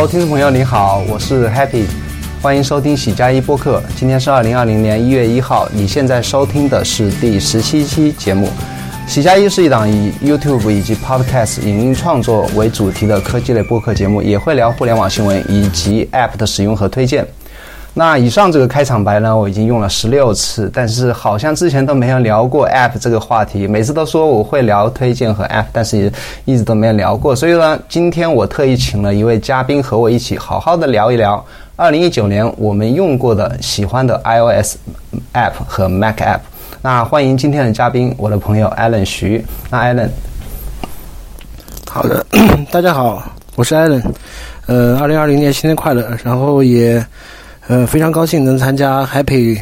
Hello，听众朋友，你好，我是 Happy，欢迎收听喜加一播客。今天是二零二零年一月一号，你现在收听的是第十七期节目。喜加一是一档以 YouTube 以及 Podcast 影音创作为主题的科技类播客节目，也会聊互联网新闻以及 App 的使用和推荐。那以上这个开场白呢，我已经用了十六次，但是好像之前都没有聊过 App 这个话题。每次都说我会聊推荐和 App，但是也一直都没有聊过。所以呢，今天我特意请了一位嘉宾和我一起好好的聊一聊二零一九年我们用过的、喜欢的 iOS App 和 Mac App。那欢迎今天的嘉宾，我的朋友 Allen 徐。那 Allen，好的，大家好，我是 Allen。呃，二零二零年新年快乐，然后也。呃，非常高兴能参加 Happy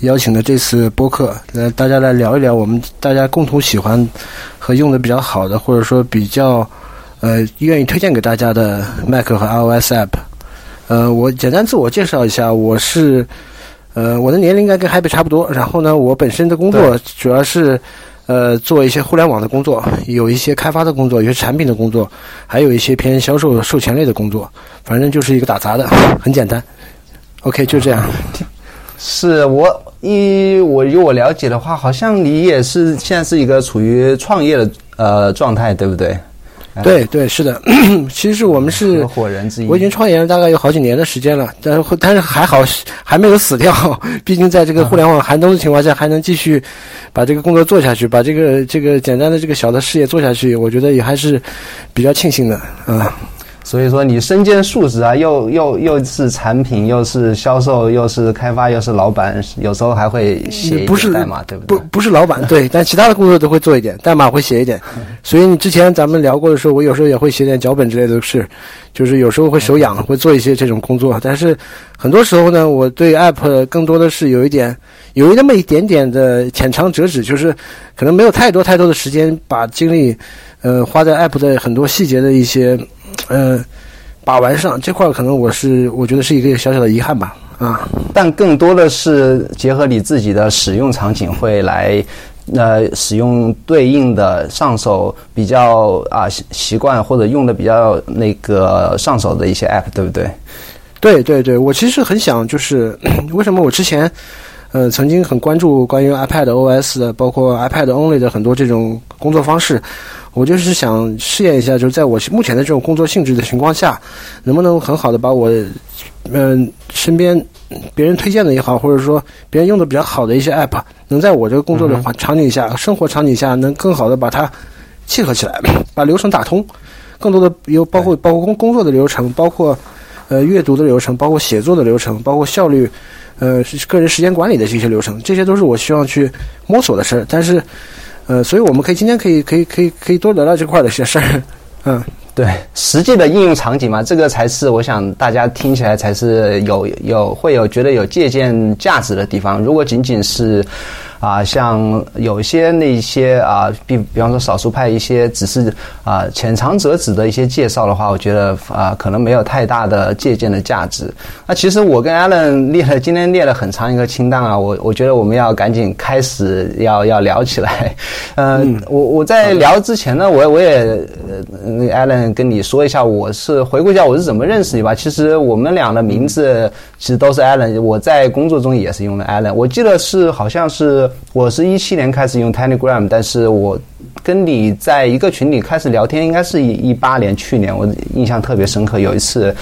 邀请的这次播客，呃，大家来聊一聊我们大家共同喜欢和用的比较好的，或者说比较呃愿意推荐给大家的 Mac 和 iOS App。呃，我简单自我介绍一下，我是呃我的年龄应该跟 Happy 差不多，然后呢，我本身的工作主要是呃做一些互联网的工作，有一些开发的工作，有些产品的工作，还有一些偏销售售前类的工作，反正就是一个打杂的，很简单。OK，就这样。是我一我以我了解的话，好像你也是现在是一个处于创业的呃状态，对不对？对对，是的。其实我们是合伙人之一。我已经创业了大概有好几年的时间了，但是但是还好还没有死掉。毕竟在这个互联网寒冬的情况下，还能继续把这个工作做下去，把这个这个简单的这个小的事业做下去，我觉得也还是比较庆幸的啊。所以说你身兼数职啊，又又又是产品，又是销售，又是开发，又是老板，有时候还会写一点代码，对不对？不不是老板，对，但其他的工作都会做一点，代码会写一点。所以你之前咱们聊过的时候，我有时候也会写点脚本之类的事，就是有时候会手痒，会做一些这种工作。但是很多时候呢，我对 App 更多的是有一点，有那么一点点的浅尝辄止，就是可能没有太多太多的时间把精力，呃，花在 App 的很多细节的一些。呃，把玩上这块可能我是我觉得是一个小小的遗憾吧，啊，但更多的是结合你自己的使用场景会来，呃，使用对应的上手比较啊习惯或者用的比较那个上手的一些 app，对不对？对对对，我其实很想就是 为什么我之前呃曾经很关注关于 iPad OS 的，包括 iPad Only 的很多这种工作方式。我就是想试验一下，就是在我目前的这种工作性质的情况下，能不能很好的把我，嗯，身边别人推荐的也好，或者说别人用的比较好的一些 app，能在我这个工作的环场景下、生活场景下，能更好的把它契合起来，把流程打通。更多的有包括包括工工作的流程，包括呃阅读的流程，包括写作的流程，包括效率，呃个人时间管理的这些流程，这些都是我希望去摸索的事儿。但是。呃，所以我们可以今天可以可以可以可以多聊聊这块的一些事儿，嗯，对，实际的应用场景嘛，这个才是我想大家听起来才是有有会有觉得有借鉴价值的地方。如果仅仅是。啊，像有些那些啊，比比方说少数派一些只是啊浅尝辄止的一些介绍的话，我觉得啊可能没有太大的借鉴的价值。那其实我跟 Allen 列了今天列了很长一个清单啊，我我觉得我们要赶紧开始要要聊起来。嗯，我我在聊之前呢，我我也呃 Allen 跟你说一下，我是回顾一下我是怎么认识你吧。其实我们俩的名字其实都是 Allen，我在工作中也是用的 Allen。我记得是好像是。我是一七年开始用 Telegram，但是我跟你在一个群里开始聊天，应该是一一八年，去年我印象特别深刻。有一次，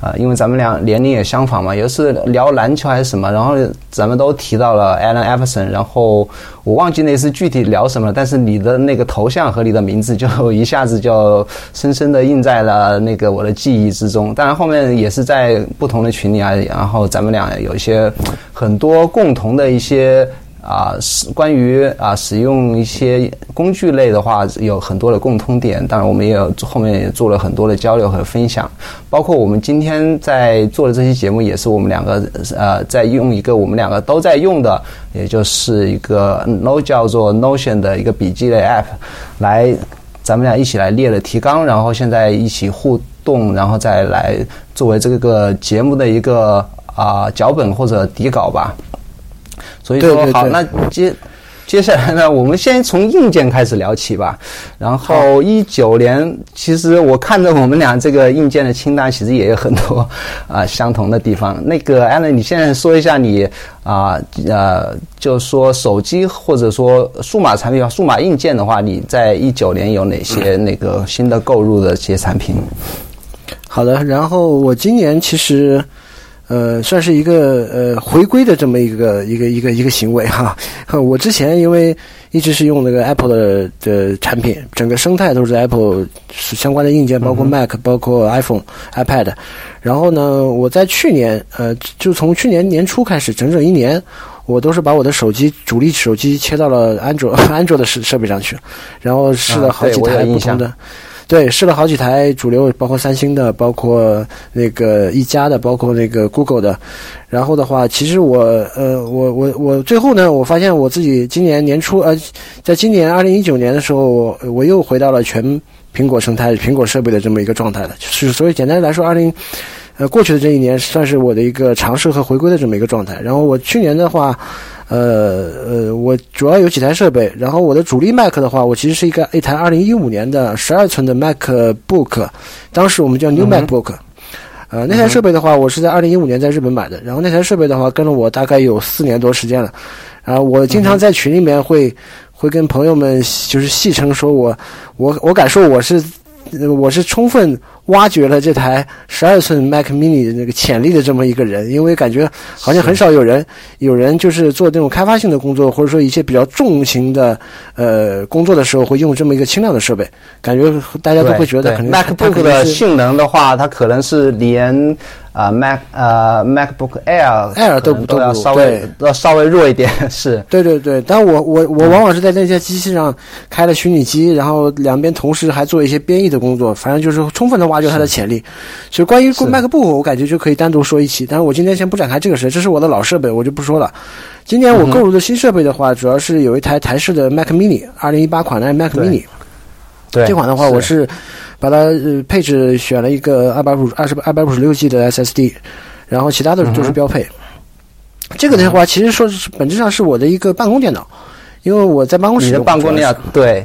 啊，因为咱们俩年龄也相仿嘛，有一次聊篮球还是什么，然后咱们都提到了 Allen Iverson，然后我忘记那次具体聊什么了，但是你的那个头像和你的名字就一下子就深深的印在了那个我的记忆之中。当然后面也是在不同的群里啊，然后咱们俩有一些很多共同的一些。啊，是关于啊使用一些工具类的话，有很多的共通点。当然，我们也有后面也做了很多的交流和分享。包括我们今天在做的这期节目，也是我们两个呃在用一个我们两个都在用的，也就是一个 No 叫做 Notion 的一个笔记类 App，来咱们俩一起来列了提纲，然后现在一起互动，然后再来作为这个节目的一个啊脚本或者底稿吧。所以说好，那接接下来呢，我们先从硬件开始聊起吧。然后一九年，其实我看着我们俩这个硬件的清单，其实也有很多啊相同的地方。那个艾伦，你现在说一下你啊呃，就说手机或者说数码产品、数码硬件的话，你在一九年有哪些那个新的购入的这些产品？好的，然后我今年其实。呃，算是一个呃回归的这么一个一个一个一个行为哈。我之前因为一直是用那个 Apple 的的产品，整个生态都是 Apple 相关的硬件，包括 Mac，包括 iPhone、iPad。然后呢，我在去年呃，就从去年年初开始，整整一年，我都是把我的手机主力手机切到了安卓 安卓的设设备上去，然后试了好几台不同的。对，试了好几台主流，包括三星的，包括那个一加的，包括那个 Google 的。然后的话，其实我呃，我我我最后呢，我发现我自己今年年初呃，在今年二零一九年的时候，我我又回到了全苹果生态、苹果设备的这么一个状态了。就是所以简单来说，二零呃过去的这一年算是我的一个尝试和回归的这么一个状态。然后我去年的话。呃呃，我主要有几台设备，然后我的主力 Mac 的话，我其实是一个一台二零一五年的十二寸的 MacBook，当时我们叫 New MacBook，呃，那台设备的话，我是在二零一五年在日本买的，然后那台设备的话跟了我大概有四年多时间了，然后我经常在群里面会会跟朋友们就是戏称说我我我敢说我是我是充分。挖掘了这台十二寸 Mac Mini 的那个潜力的这么一个人，因为感觉好像很少有人有人就是做这种开发性的工作，或者说一些比较重型的呃工作的时候，会用这么一个轻量的设备，感觉大家都会觉得可能 MacBook 的性能的话，它可能是连啊 Mac 呃 MacBook Air Air 都都要稍微要稍微弱一点，是对对对。但我我我往往是在那些机器上开了虚拟机，然后两边同时还做一些编译的工作，反正就是充分的挖。就它的潜力，其实关于 MacBook，我感觉就可以单独说一期。但是我今天先不展开这个事，这是我的老设备，我就不说了。今年我购入的新设备的话，主要是有一台台式的 Mac Mini，二零一八款的 Mac Mini。对这款的话，我是把它配置选了一个二百五二十二百五十六 G 的 SSD，然后其他的就是标配。这个的话，其实说是本质上是我的一个办公电脑，因为我在办公室。你的办公电脑对，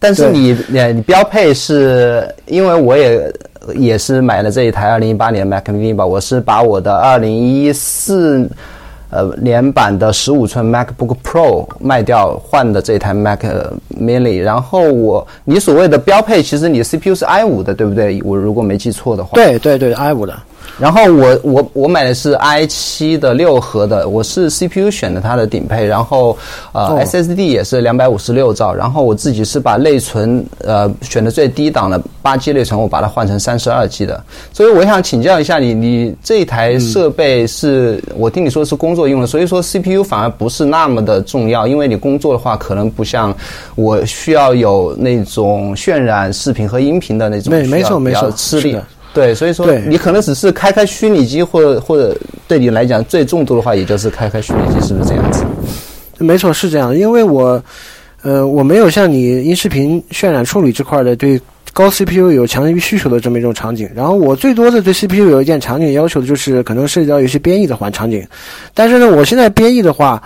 但是你你标配是因为我也。也是买了这一台二零一八年 Mac Mini 吧，我是把我的二零一四呃年版的十五寸 MacBook Pro 卖掉，换的这台 Mac Mini。然后我你所谓的标配，其实你 CPU 是 i 五的，对不对？我如果没记错的话。对对对，i 五的。然后我我我买的是 i 七的六核的，我是 CPU 选的它的顶配，然后呃 SSD 也是两百五十六兆，然后我自己是把内存呃选的最低档的八 G 内存，我把它换成三十二 G 的。所以我想请教一下你，你这台设备是我听你说是工作用的，所以说 CPU 反而不是那么的重要，因为你工作的话可能不像我需要有那种渲染视频和音频的那种，没没错没错，吃力。对，所以说你可能只是开开虚拟机，或者或者对你来讲最重度的话，也就是开开虚拟机，是不是这样子？没错，是这样。因为我，呃，我没有像你音视频渲染处理这块的对高 CPU 有强烈需求的这么一种场景。然后我最多的对 CPU 有一件场景要求的就是可能涉及到有些编译的环场景。但是呢，我现在编译的话。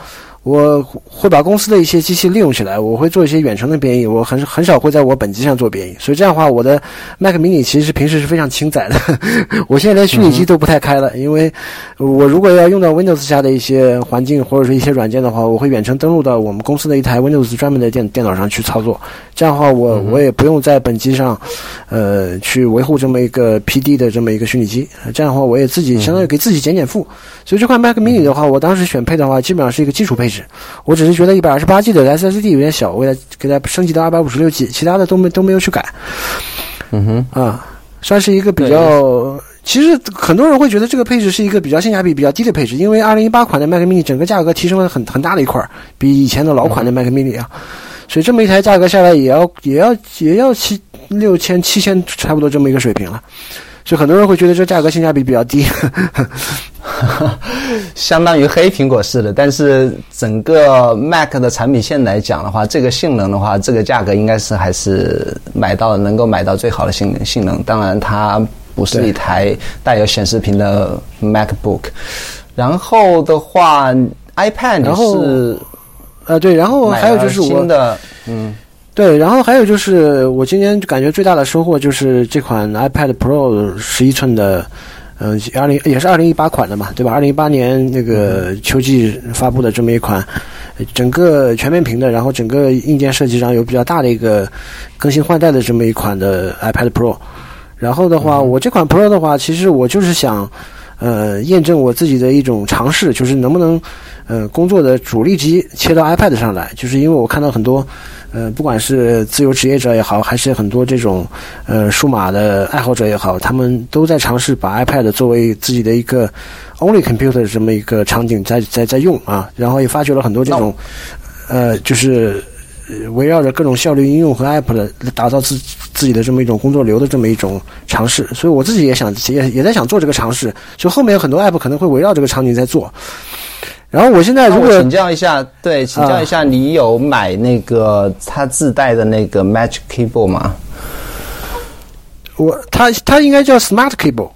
我会把公司的一些机器利用起来，我会做一些远程的编译，我很很少会在我本机上做编译，所以这样的话，我的 Mac Mini 其实平时是非常轻载的。我现在连虚拟机都不太开了，因为我如果要用到 Windows 下的一些环境或者是一些软件的话，我会远程登录到我们公司的一台 Windows 专门的电电脑上去操作。这样的话，我我也不用在本机上，呃，去维护这么一个 PD 的这么一个虚拟机。这样的话，我也自己相当于给自己减减负。所以这块 Mac Mini 的话，我当时选配的话，基本上是一个基础配置。我只是觉得一百二十八 G 的 SSD 有点小，我也给它升级到二百五十六 G，其他的都没都没有去改。嗯哼，啊，算是一个比较。其实很多人会觉得这个配置是一个比较性价比比较低的配置，因为二零一八款的 Mac Mini 整个价格提升了很很大的一块，比以前的老款的 Mac Mini 啊，所以这么一台价格下来也要也要也要七六千七千差不多这么一个水平了。所以很多人会觉得这价格性价比比较低，相当于黑苹果似的。但是整个 Mac 的产品线来讲的话，这个性能的话，这个价格应该是还是买到能够买到最好的性能性能。当然，它不是一台带有显示屏的 MacBook。然后的话，iPad 是。呃，对，然后还有就是我新的，嗯，对，然后还有就是我今年感觉最大的收获就是这款 iPad Pro 十一寸的，嗯、二零也是二零一八款的嘛，对吧？二零一八年那个秋季发布的这么一款，呃整个全面屏的，然后整个硬件设计上有比较大的一个更新换代的这么一款的 iPad Pro。然后的话，我这款 Pro 的话，其实我就是想，呃，验证我自己的一种尝试，就是能不能，呃，工作的主力机切到 iPad 上来，就是因为我看到很多，呃，不管是自由职业者也好，还是很多这种，呃，数码的爱好者也好，他们都在尝试把 iPad 作为自己的一个 only computer 的这么一个场景在在在用啊，然后也发掘了很多这种，呃，就是。呃围绕着各种效率应用和 App 的打造自自己的这么一种工作流的这么一种尝试，所以我自己也想也也在想做这个尝试，就后面有很多 App 可能会围绕这个场景在做。然后我现在如果请教一下，对，请教一下，你有买那个它自带的那个 Magic Keyboard 吗？我它它应该叫 Smart Keyboard，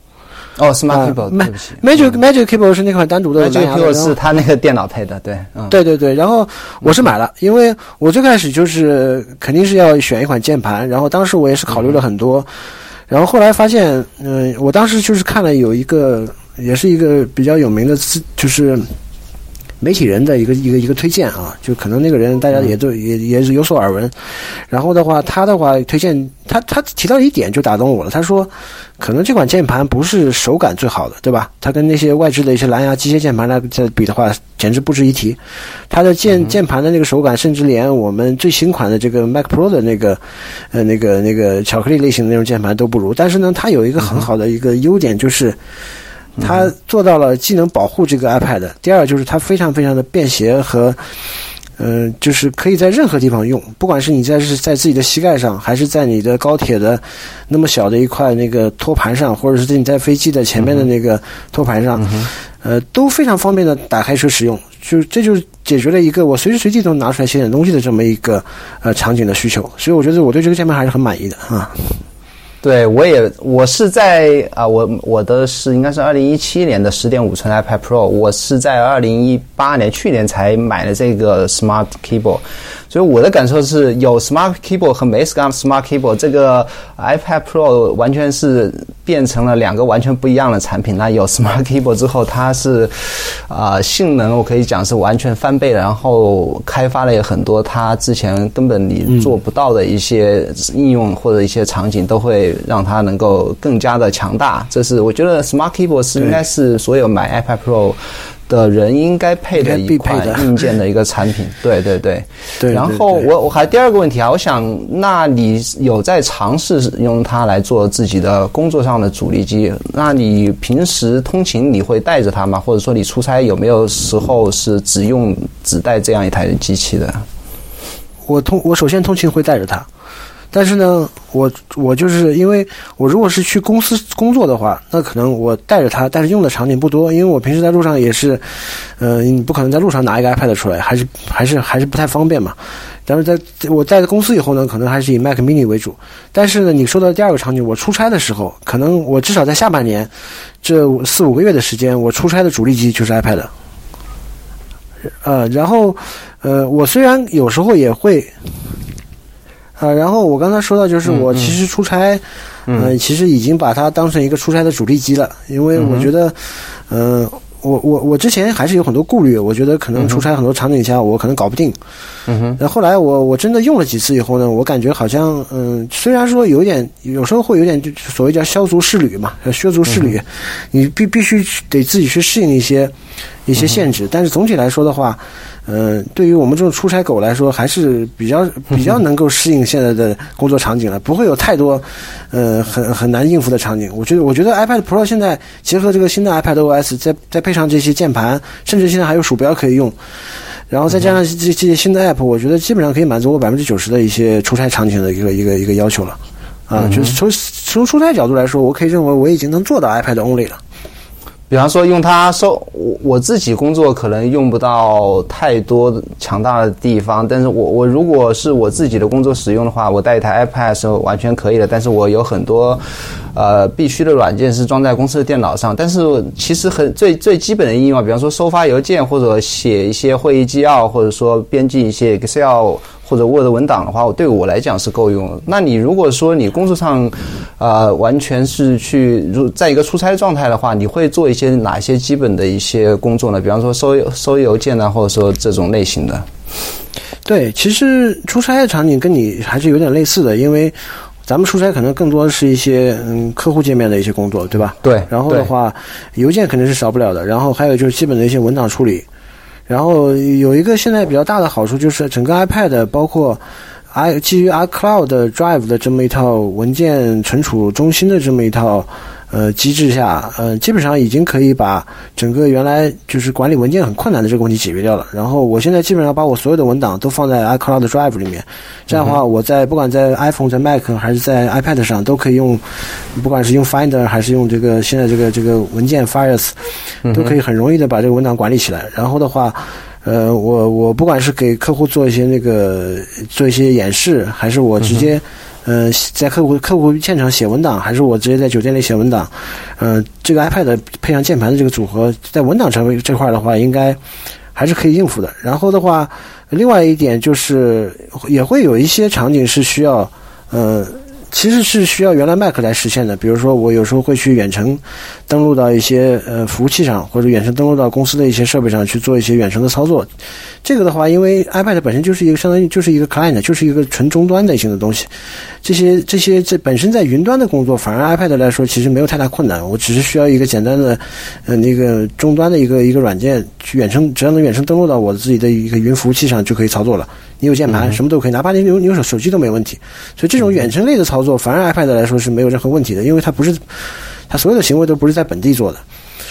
哦，Smart 啊 Keyboard，Ma- 对不起。Magic Magic Keyboard 是那款单独的蓝，Magic 牙的，Keyboard 是它那个电脑配的，对，嗯，对对对，然后我是买了，因为我最开始就是肯定是要选一款键盘，然后当时我也是考虑了很多，然后后来发现，嗯、我当时就是看了有一个，也是一个比较有名的资，就是媒体人的一个一个一个推荐啊，就可能那个人大家也都、也也是有所耳闻，然后的话，他的话推荐他他提到一点就打动我了，他说，可能这款键盘不是手感最好的，对吧？它跟那些外置的一些蓝牙机械键盘来再比的话，简直不值一提。它的键键盘的那个手感，甚至连我们最新款的这个 Mac Pro 的那个呃那个那个巧克力类型的那种键盘都不如。但是呢，它有一个很好的一个优点就是。它做到了既能保护这个 iPad，第二就是它非常非常的便携和，呃，就是可以在任何地方用，不管是你在是在自己的膝盖上，还是在你的高铁的那么小的一块那个托盘上，或者是你在飞机的前面的那个托盘上，呃，都非常方便的打开车使用。就这就解决了一个我随时随地都拿出来写点东西的这么一个呃场景的需求。所以我觉得我对这个键盘还是很满意的啊。对，我也我是在啊，我我的是应该是二零一七年的十点五寸 iPad Pro，我是在二零一八年去年才买的这个 Smart Keyboard，所以我的感受是有 Smart Keyboard 和没 Smart Smart Keyboard，这个 iPad Pro 完全是变成了两个完全不一样的产品。那有 Smart Keyboard 之后，它是啊、性能我可以讲是完全翻倍，然后开发了很多它之前根本你做不到的一些应用或者一些场景，都会让它能够更加的强大。这是我觉得 Smart Keyboard 是应该是所有买 iPad Pro 的人应该配的一款硬件的一个产品。对 对对。对然后我我还第二个问题啊，我想，那你有在尝试用它来做自己的工作上的主力机？那你平时通勤你会带着它吗？或者说你出差有没有时候是只用只带这样一台机器的？我通我首先通勤会带着它，但是呢，我我就是因为我如果是去公司工作的话，那可能我带着它，但是用的场景不多，因为我平时在路上也是，呃，你不可能在路上拿一个 iPad 出来，还是还是还是不太方便嘛。但是在我在公司以后呢，可能还是以 Mac Mini 为主。但是呢，你说的第二个场景，我出差的时候，可能我至少在下半年这四五个月的时间，我出差的主力机就是 iPad。呃，然后，呃，我虽然有时候也会，呃，然后我刚才说到，就是我其实出差，呃，其实已经把它当成一个出差的主力机了，因为我觉得，呃，我我我之前还是有很多顾虑，我觉得可能出差很多场景下我可能搞不定，嗯哼，然后后来我我真的用了几次以后呢，我感觉好像嗯，虽然说有点有时候会有点就所谓叫削足适履嘛，削足适履，你必必须得自己去适应一些一些限制，但是总体来说的话，嗯、对于我们这种出差狗来说，还是比较 比较能够适应现在的工作场景了，不会有太多呃很很难应付的场景。我觉得我觉得 iPad Pro 现在结合这个新的 iPad OS，再再配上这些键盘，甚至现在还有鼠标可以用。然后再加上这这些新的 app，我觉得基本上可以满足我百分之九十的一些出差场景的一个一个一个要求了。啊，就是从从出差角度来说，我可以认为我已经能做到 iPad only 了。比方说用它收我我自己工作可能用不到太多强大的地方，但是我我如果是我自己的工作使用的话，我带一台 iPad 是完全可以的。但是我有很多呃必须的软件是装在公司的电脑上，但是其实很最最基本的应用啊，比方说收发邮件或者写一些会议纪要，或者说编辑一些 Excel。或者 Word 文档的话，对我来讲是够用。那你如果说你工作上，呃，完全是去如在一个出差状态的话，你会做一些哪些基本的一些工作呢？比方说收收邮件呢，或者说这种类型的。对，其实出差的场景跟你还是有点类似的，因为咱们出差可能更多的是一些嗯客户界面的一些工作，对吧？对。然后的话，邮件肯定是少不了的，然后还有就是基本的一些文档处理。然后有一个现在比较大的好处就是整个 iPad 包括 i 基于 iCloud Drive 的这么一套文件存储中心的这么一套。呃，机制下，呃，基本上已经可以把整个原来就是管理文件很困难的这个问题解决掉了。然后，我现在基本上把我所有的文档都放在 iCloud Drive 里面，这样的话，我在不管在 iPhone、在 Mac 还是在 iPad 上，都可以用，不管是用 Finder 还是用这个现在这个这个文件 Files，都可以很容易的把这个文档管理起来。然后的话，呃，我我不管是给客户做一些那个做一些演示，还是我直接。嗯，在客户客户现场写文档，还是我直接在酒店里写文档？嗯，这个 iPad 配上键盘的这个组合，在文档这这块的话，应该还是可以应付的。然后的话，另外一点就是也会有一些场景是需要，嗯。其实是需要原来 Mac 来实现的，比如说我有时候会去远程登录到一些呃服务器上，或者远程登录到公司的一些设备上去做一些远程的操作。这个的话，因为 iPad 本身就是一个相当于就是一个 client，就是一个纯终端类型的东西。这些这些这本身在云端的工作，反而 iPad 来说其实没有太大困难。我只是需要一个简单的呃那个终端的一个一个软件去远程，只要能远程登录到我自己的一个云服务器上就可以操作了。你有键盘，什么都可以，哪怕你有你有手手机都没问题。所以这种远程类的操作，反而 iPad 来说是没有任何问题的，因为它不是，它所有的行为都不是在本地做的。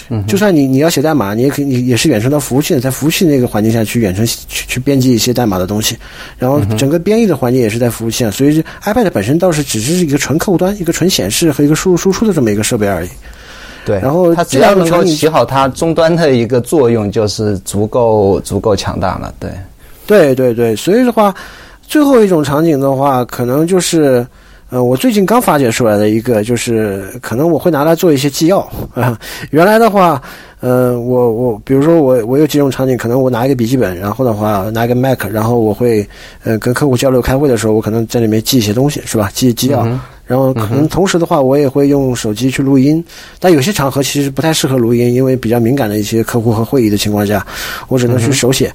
嗯，就算你你要写代码，你也可以，你也是远程到服务器的，在服务器那个环境下去远程去去编辑一些代码的东西，然后整个编译的环境也是在服务器上。所以 iPad 本身倒是只是一个纯客户端、一个纯显示和一个输入输出的这么一个设备而已。对，然后它只要能够起好它终端的一个作用，就是足够足够强大了。对。对对对，所以的话，最后一种场景的话，可能就是，呃，我最近刚发掘出来的一个，就是可能我会拿来做一些纪要啊。原来的话，呃，我我比如说我我有几种场景，可能我拿一个笔记本，然后的话拿一个 Mac，然后我会呃跟客户交流开会的时候，我可能在里面记一些东西，是吧？记纪要，然后可能同时的话，我也会用手机去录音，但有些场合其实不太适合录音，因为比较敏感的一些客户和会议的情况下，我只能去手写。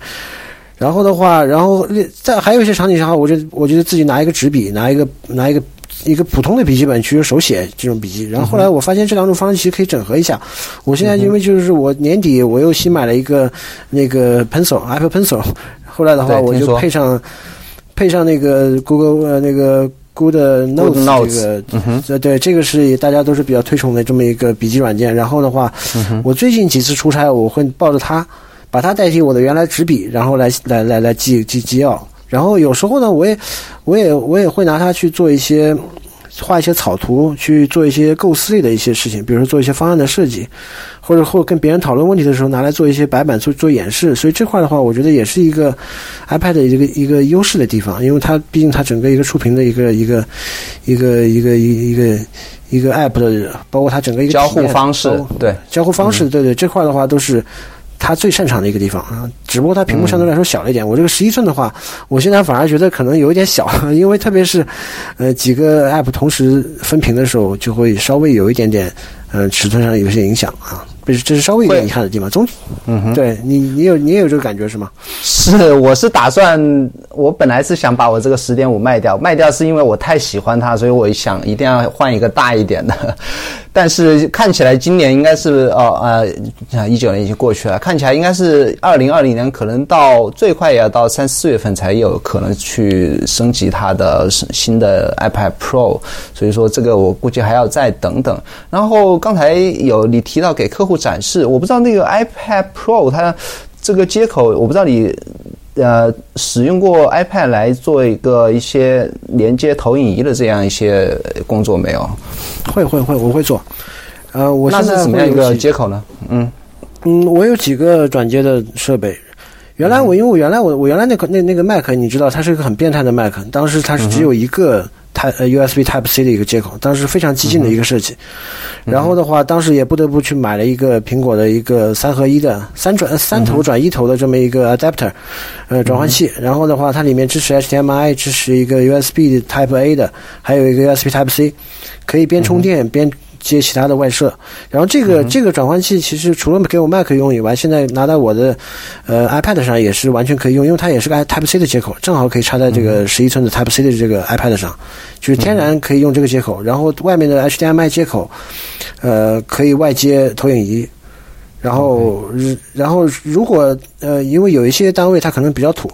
然后的话，然后在还有一些场景下，我就我觉得自己拿一个纸笔，拿一个拿一个一个普通的笔记本去手写这种笔记。然后后来我发现这两种方式其实可以整合一下。我现在因为就是我年底我又新买了一个那个 pencil Apple pencil，后来的话我就配上配上那个 Google 呃那个 Good Notes 这个，呃对，这个是大家都是比较推崇的这么一个笔记软件。然后的话，我最近几次出差我会抱着它。把它代替我的原来纸笔，然后来来来来记记记要。然后有时候呢，我也我也我也会拿它去做一些画一些草图，去做一些构思类的一些事情，比如说做一些方案的设计，或者或跟别人讨论问题的时候拿来做一些白板做做演示。所以这块的话，我觉得也是一个 iPad 的一个一个优势的地方，因为它毕竟它整个一个触屏的一个一个一个一个一一个一个 App 的，包括它整个一个交互方式，对交互方式，对对，这块的话都是。它最擅长的一个地方啊，只不过它屏幕相对来说小了一点。我这个十一寸的话，我现在反而觉得可能有一点小，因为特别是，呃，几个 app 同时分屏的时候，就会稍微有一点点，呃，尺寸上有些影响啊。不是，这是稍微有点遗憾的地方。总，嗯哼，对你，你有你也有这个感觉是吗？是，我是打算，我本来是想把我这个十点五卖掉，卖掉是因为我太喜欢它，所以我想一定要换一个大一点的。但是看起来今年应该是哦呃，一九年已经过去了，看起来应该是二零二零年，可能到最快也要到三四月份才有可能去升级它的新的 iPad Pro，所以说这个我估计还要再等等。然后刚才有你提到给客户展示，我不知道那个 iPad Pro 它这个接口，我不知道你。呃，使用过 iPad 来做一个一些连接投影仪的这样一些工作没有？会会会，我会做。呃，我那现在是怎么样一个接口呢？嗯嗯，我有几个转接的设备。原来我因为我原来我我原来那个那那个 Mac，你知道它是一个很变态的 Mac，当时它是只有一个 Type 呃 USB Type C 的一个接口，当时非常激进的一个设计。然后的话，当时也不得不去买了一个苹果的一个三合一的三转呃三头转一头的这么一个 adapter，呃转换器。然后的话，它里面支持 HDMI，支持一个 USB Type A 的，还有一个 USB Type C，可以边充电边。接其他的外设，然后这个、这个转换器其实除了给我 Mac 用以外，现在拿到我的呃 iPad 上也是完全可以用，因为它也是个 Type C 的接口，正好可以插在这个十一寸的 Type C 的这个 iPad 上，就是天然可以用这个接口。然后外面的 HDMI 接口，呃，可以外接投影仪。然后，然后如果呃，因为有一些单位它可能比较土，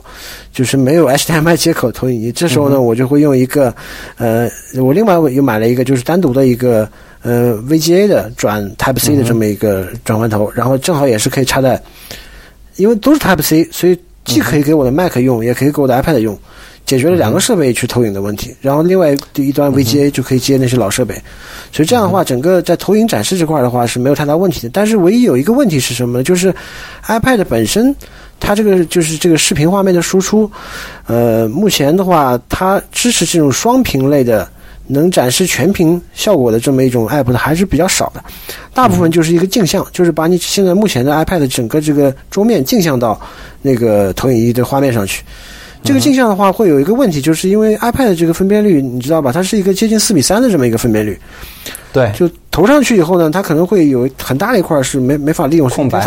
就是没有 HDMI 接口投影仪，这时候呢，我就会用一个呃，我另外又买了一个就是单独的一个呃 VGA 的转 Type C 的这么一个转换头，然后正好也是可以插在，因为都是 Type C，所以既可以给我的 Mac 用，也可以给我的 iPad 用，解决了两个设备去投影的问题。然后另外一端 VGA 就可以接那些老设备，所以这样的话，整个在投影展示这块的话是没有太大问题的。但是唯一有一个问题是什么呢？就是 iPad 本身它这个就是这个视频画面的输出，呃，目前的话它支持这种双屏类的。能展示全屏效果的这么一种 app 的，还是比较少的，大部分就是一个镜像，就是把你现在目前的 iPad 整个这个桌面镜像到那个投影仪的画面上去。这个镜像的话，会有一个问题，就是因为 iPad 这个分辨率，你知道吧？它是一个接近四比三的这么一个分辨率。对，就投上去以后呢，它可能会有很大的一块是没没法利用空白。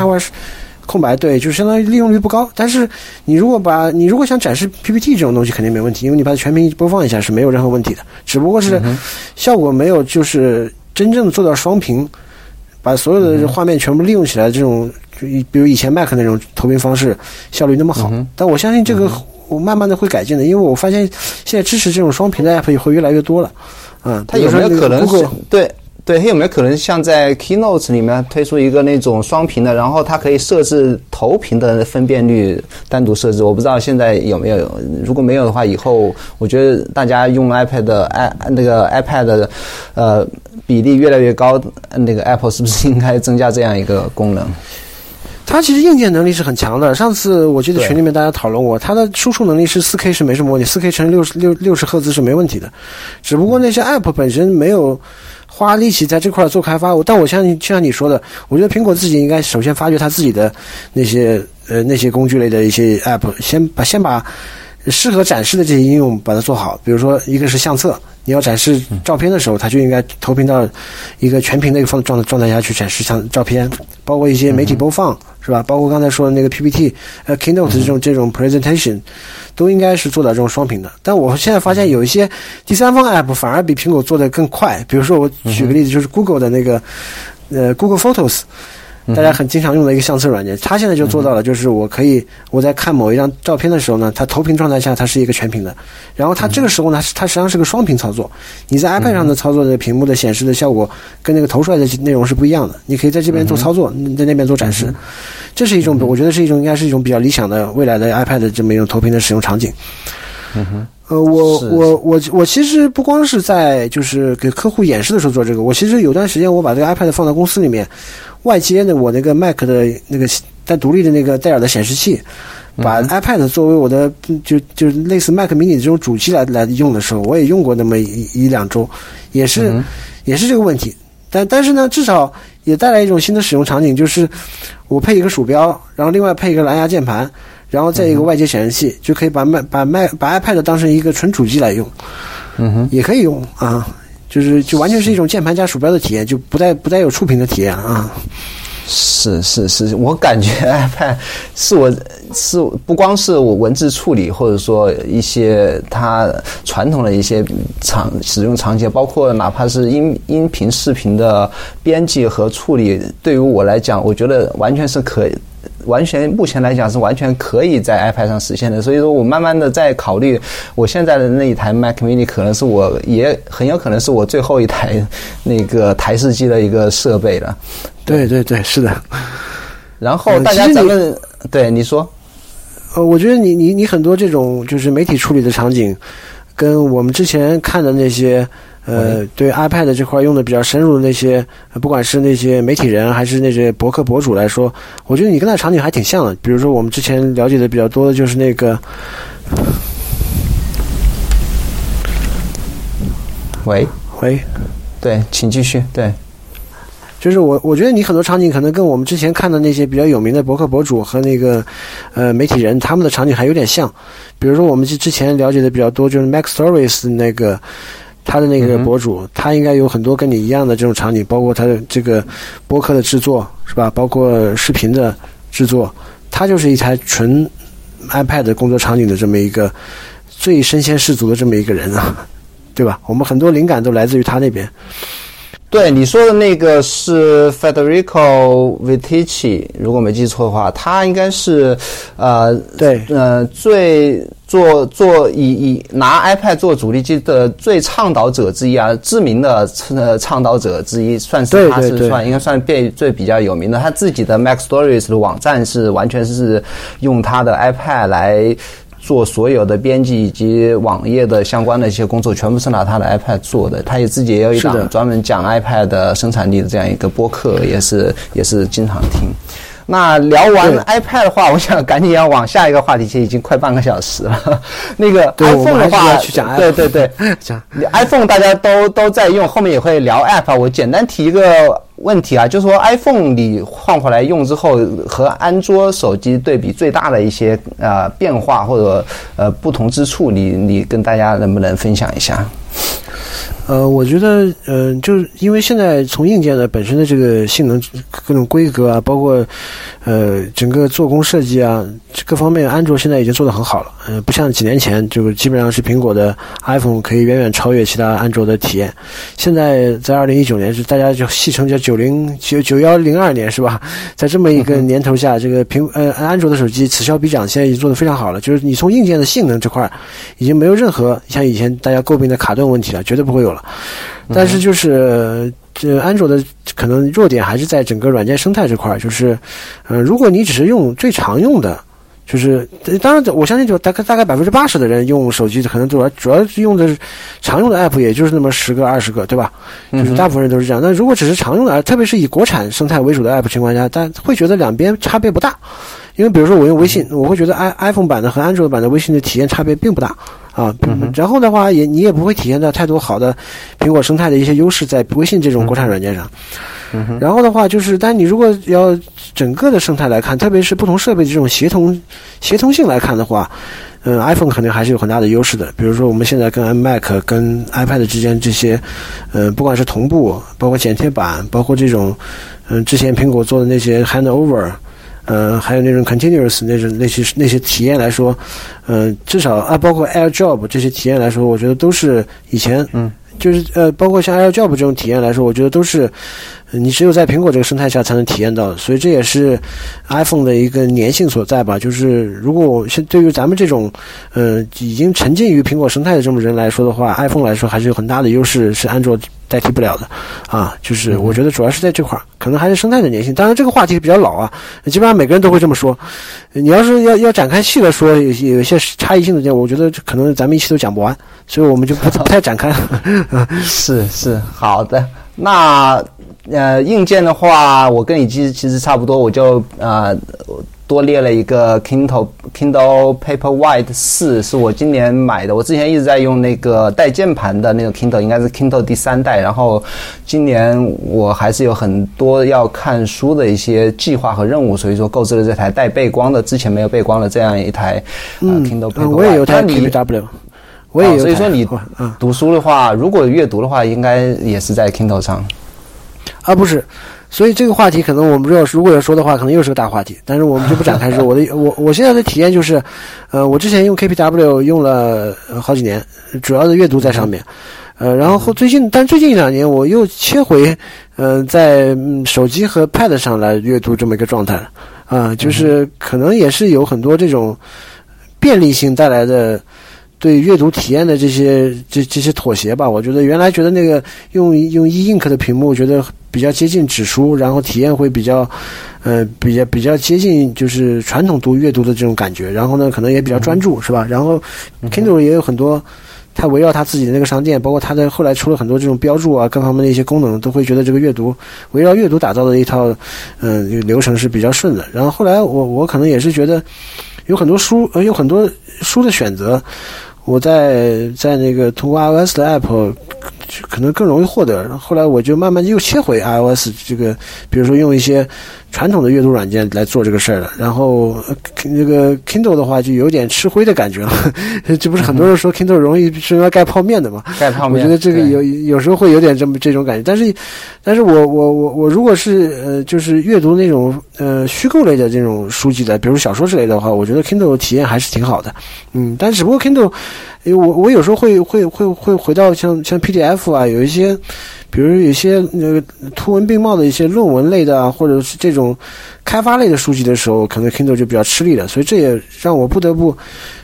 空白对，就是相当于利用率不高。但是你如果把你如果想展示 PPT 这种东西，肯定没问题，因为你把它全屏播放一下是没有任何问题的。只不过是效果没有，就是真正的做到双屏，把所有的画面全部利用起来，这种就比如以前 Mac 那种投屏方式效率那么好。但我相信这个我慢慢的会改进的，因为我发现现在支持这种双屏的 App 也会越来越多了。嗯，它有没有可能是对？对，它有没有可能像在 Keynote 里面推出一个那种双屏的，然后它可以设置投屏的分辨率单独设置？我不知道现在有没有，如果没有的话，以后我觉得大家用 iPad 的 i 那个 iPad 呃比例越来越高，那个 Apple 是不是应该增加这样一个功能？它其实硬件能力是很强的。上次我记得群里面大家讨论过，它的输出能力是 4K 是没什么问题，4K 乘六十六六十赫兹是没问题的，只不过那些 App 本身没有。花力气在这块做开发，我但我相信，就像你说的，我觉得苹果自己应该首先发掘它自己的那些呃那些工具类的一些 app，先把先把适合展示的这些应用把它做好。比如说，一个是相册，你要展示照片的时候，它就应该投屏到一个全屏的一个状状状态下去展示相照片，包括一些媒体播放，是吧？包括刚才说的那个 PPT，呃，Keynote 这种这种 presentation。都应该是做到这种双屏的，但我现在发现有一些第三方 App 反而比苹果做的更快。比如说，我举个例子，就是 Google 的那个呃 Google Photos，大家很经常用的一个相册软件，它现在就做到了，就是我可以我在看某一张照片的时候呢，它投屏状态下它是一个全屏的，然后它这个时候呢，它实际上是个双屏操作。你在 iPad 上的操作的屏幕的显示的效果跟那个投出来的内容是不一样的。你可以在这边做操作，在那边做展示。这是一种，我觉得是一种，应该是一种比较理想的未来的 iPad 这么一种投屏的使用场景。嗯哼，呃，我我我我其实不光是在就是给客户演示的时候做这个，我其实有段时间我把这个 iPad 放在公司里面，外接的我那个 Mac 的那个带独立的那个戴尔的显示器，把 iPad 作为我的就就类似 Mac mini 这种主机来来用的时候，我也用过那么一一两周，也是也是这个问题。但但是呢，至少也带来一种新的使用场景，就是我配一个鼠标，然后另外配一个蓝牙键盘，然后再一个外接显示器，就可以把麦把麦把 iPad 当成一个纯主机来用，嗯哼，也可以用啊，就是就完全是一种键盘加鼠标的体验，就不带不带有触屏的体验啊。是是是，我感觉 iPad 是我是不光是我文字处理，或者说一些它传统的一些场使用场景，包括哪怕是音音频、视频的编辑和处理，对于我来讲，我觉得完全是可以。完全目前来讲是完全可以在 iPad 上实现的，所以说我慢慢的在考虑，我现在的那一台 Mac Mini 可能是我也很有可能是我最后一台那个台式机的一个设备了。对对对，是的。然后大家咱们对你说，呃，我觉得你你你很多这种就是媒体处理的场景，跟我们之前看的那些呃，对 iPad 这块用的比较深入的那些，不管是那些媒体人还是那些博客博主来说，我觉得你跟他场景还挺像的。比如说我们之前了解的比较多的就是那个，喂喂，对，请继续。对，就是我我觉得你很多场景可能跟我们之前看的那些比较有名的博客博主和那个呃媒体人他们的场景还有点像。比如说我们之之前了解的比较多就是 Mac Stories 那个。他的那个博主，他应该有很多跟你一样的这种场景，包括他的这个播客的制作，是吧？包括视频的制作，他就是一台纯 iPad 工作场景的这么一个最身先士卒的这么一个人啊，对吧？我们很多灵感都来自于他那边。对你说的那个是 Federico Vitici，如果没记错的话，他应该是呃对呃最做做以以拿 iPad 做主力机的最倡导者之一啊，知名的呃倡导者之一，算是他是算应该算被最比较有名的。他自己的 Mac Stories 的网站是完全是用他的 iPad 来。做所有的编辑以及网页的相关的一些工作，全部是拿他的 iPad 做的。他也自己也有一档专门讲 iPad 的生产力的这样一个播客，也是也是经常听。那聊完 iPad 的话，我想赶紧要往下一个话题，其实已经快半个小时了。那个 iPhone 的话，对对对，讲 iPhone 大家都都在用，后面也会聊 App。我简单提一个。问题啊，就是说 iPhone 你换回来用之后，和安卓手机对比最大的一些呃变化或者呃不同之处，你你跟大家能不能分享一下？呃，我觉得，嗯，就是因为现在从硬件的本身的这个性能、各种规格啊，包括呃整个做工设计啊，各方面，安卓现在已经做得很好了。嗯，不像几年前，就基本上是苹果的 iPhone 可以远远超越其他安卓的体验。现在在二零一九年，是大家就戏称叫九零九九幺零二年，是吧？在这么一个年头下，这个苹呃安卓的手机此消彼长，现在已经做得非常好了。就是你从硬件的性能这块，已经没有任何像以前大家诟病的卡顿问题了，绝对不会有了。但是就是这安卓的可能弱点还是在整个软件生态这块儿，就是，呃，如果你只是用最常用的，就是当然我相信就大概大概百分之八十的人用手机可能主要主要是用的是常用的 app 也就是那么十个二十个，对吧？就是大部分人都是这样。那如果只是常用的，特别是以国产生态为主的 app 情况下，但会觉得两边差别不大。因为比如说我用微信，我会觉得 i iPhone 版的和安卓版的微信的体验差别并不大啊。然后的话，也你也不会体验到太多好的苹果生态的一些优势在微信这种国产软件上。然后的话，就是但你如果要整个的生态来看，特别是不同设备的这种协同协同性来看的话，嗯，iPhone 肯定还是有很大的优势的。比如说我们现在跟 Mac、跟 iPad 之间这些，嗯，不管是同步，包括剪贴板，包括这种，嗯，之前苹果做的那些 Handover。呃，还有那种 continuous 那种那些那些体验来说，嗯，至少啊，包括 AirDrop 这些体验来说，我觉得都是以前，嗯，就是呃，包括像 AirDrop 这种体验来说，我觉得都是。你只有在苹果这个生态下才能体验到，所以这也是 iPhone 的一个粘性所在吧。就是如果现对于咱们这种，呃，已经沉浸于苹果生态的这么人来说的话，iPhone 来说还是有很大的优势，是安卓代替不了的。啊，就是我觉得主要是在这块儿，可能还是生态的粘性。当然这个话题比较老啊，基本上每个人都会这么说。你要是要要展开细的说，有有一些差异性的点，我觉得可能咱们一期都讲不完，所以我们就不不 太展开。是是，好的，那。呃，硬件的话，我跟你其实其实差不多，我就呃多列了一个 Kindle Kindle Paperwhite 四，是我今年买的。我之前一直在用那个带键盘的那个 Kindle，应该是 Kindle 第三代。然后今年我还是有很多要看书的一些计划和任务，所以说购置了这台带背光的，之前没有背光的这样一台 Kindle Paperwhite。我也有台 KW，我也有。所以说你读书的话，如果阅读的话，应该也是在 Kindle 上。啊，不是，所以这个话题可能我们要如果要说的话，可能又是个大话题。但是我们就不展开说。我的我我现在的体验就是，呃，我之前用 KPW 用了好几年，主要的阅读在上面，呃，然后最近，但最近一两年我又切回，呃，在手机和 Pad 上来阅读这么一个状态，啊，就是可能也是有很多这种便利性带来的。对阅读体验的这些这这些妥协吧，我觉得原来觉得那个用用 e ink 的屏幕，觉得比较接近纸书，然后体验会比较，呃，比较比较接近就是传统读阅读的这种感觉，然后呢，可能也比较专注，是吧？然后 Kindle 也有很多他围绕他自己的那个商店，包括他的后来出了很多这种标注啊，各方面的一些功能，都会觉得这个阅读围绕阅读打造的一套嗯流程是比较顺的。然后后来我我可能也是觉得有很多书呃有很多书的选择，我在在那个通过 iOS 的 app。可能更容易获得。后来我就慢慢又切回 iOS 这个，比如说用一些传统的阅读软件来做这个事儿了。然后那个 Kindle 的话就有点吃灰的感觉了。这不是很多人说 Kindle 容易是用来盖泡面的嘛？盖泡面。我觉得这个有有时候会有点这么这种感觉。但是，但是我我我我如果是呃就是阅读那种呃虚构类的这种书籍的，比如小说之类的话，我觉得 Kindle 体验还是挺好的。嗯，但只不过 Kindle。因为我我有时候会会会会回到像像 PDF 啊，有一些，比如有些那个图文并茂的一些论文类的啊，或者是这种开发类的书籍的时候，可能 Kindle 就比较吃力了。所以这也让我不得不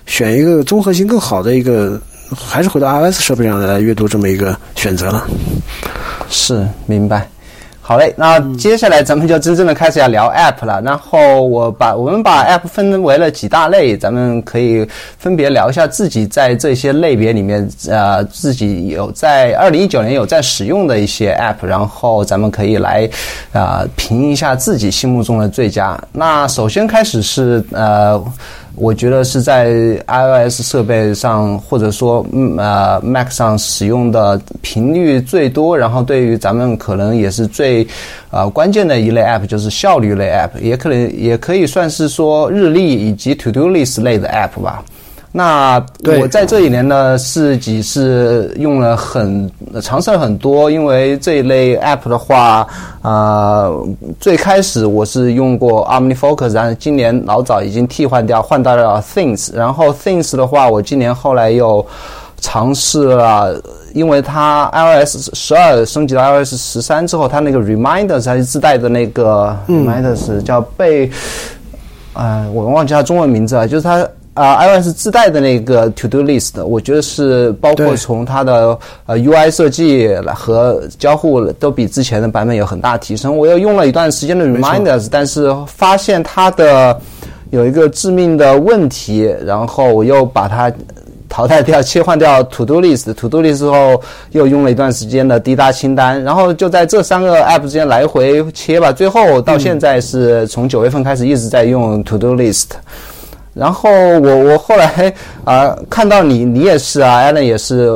选一个综合性更好的一个，还是回到 iOS 设备上来阅读这么一个选择了。是，明白。好嘞，那接下来咱们就真正的开始要聊 App 了。然后我把我们把 App 分为了几大类，咱们可以分别聊一下自己在这些类别里面，呃，自己有在二零一九年有在使用的一些 App，然后咱们可以来啊评一下自己心目中的最佳。那首先开始是呃。我觉得是在 iOS 设备上，或者说嗯呃 Mac 上使用的频率最多，然后对于咱们可能也是最呃关键的一类 App，就是效率类 App，也可能也可以算是说日历以及 To Do List 类的 App 吧。那我在这一年呢，自己是用了很尝试了很多，因为这一类 app 的话，呃，最开始我是用过 OmniFocus，然后今年老早已经替换掉，换到了 Things。然后 Things 的话，我今年后来又尝试了，因为它 iOS 十二升级到 iOS 十三之后，它那个 Reminders 还是自带的那个 Reminders 叫被，呃，我忘记它中文名字了，就是它。啊，iOS 自带的那个 To Do List，我觉得是包括从它的呃 UI 设计和交互都比之前的版本有很大提升。我又用了一段时间的 Reminders，但是发现它的有一个致命的问题，然后我又把它淘汰掉，切换掉 To Do List。To Do List 后又用了一段时间的滴答清单，然后就在这三个 App 之间来回切吧。最后到现在是从九月份开始一直在用 To Do List。然后我我后来 啊看到你你也是啊，Allen 也是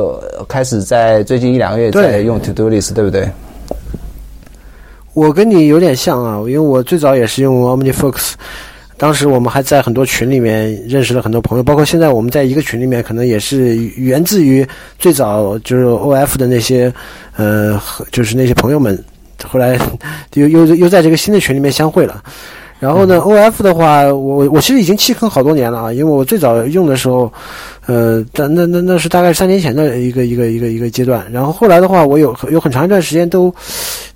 开始在最近一两个月在用 To Do List，对不对？我跟你有点像啊，因为我最早也是用 OmniFocus，当时我们还在很多群里面认识了很多朋友，包括现在我们在一个群里面，可能也是源自于最早就是 OF 的那些呃，就是那些朋友们，后来又又又在这个新的群里面相会了。然后呢，O F 的话，我我其实已经弃坑好多年了啊，因为我最早用的时候，呃，那那那那是大概三年前的一个一个一个一个阶段。然后后来的话，我有有很长一段时间都。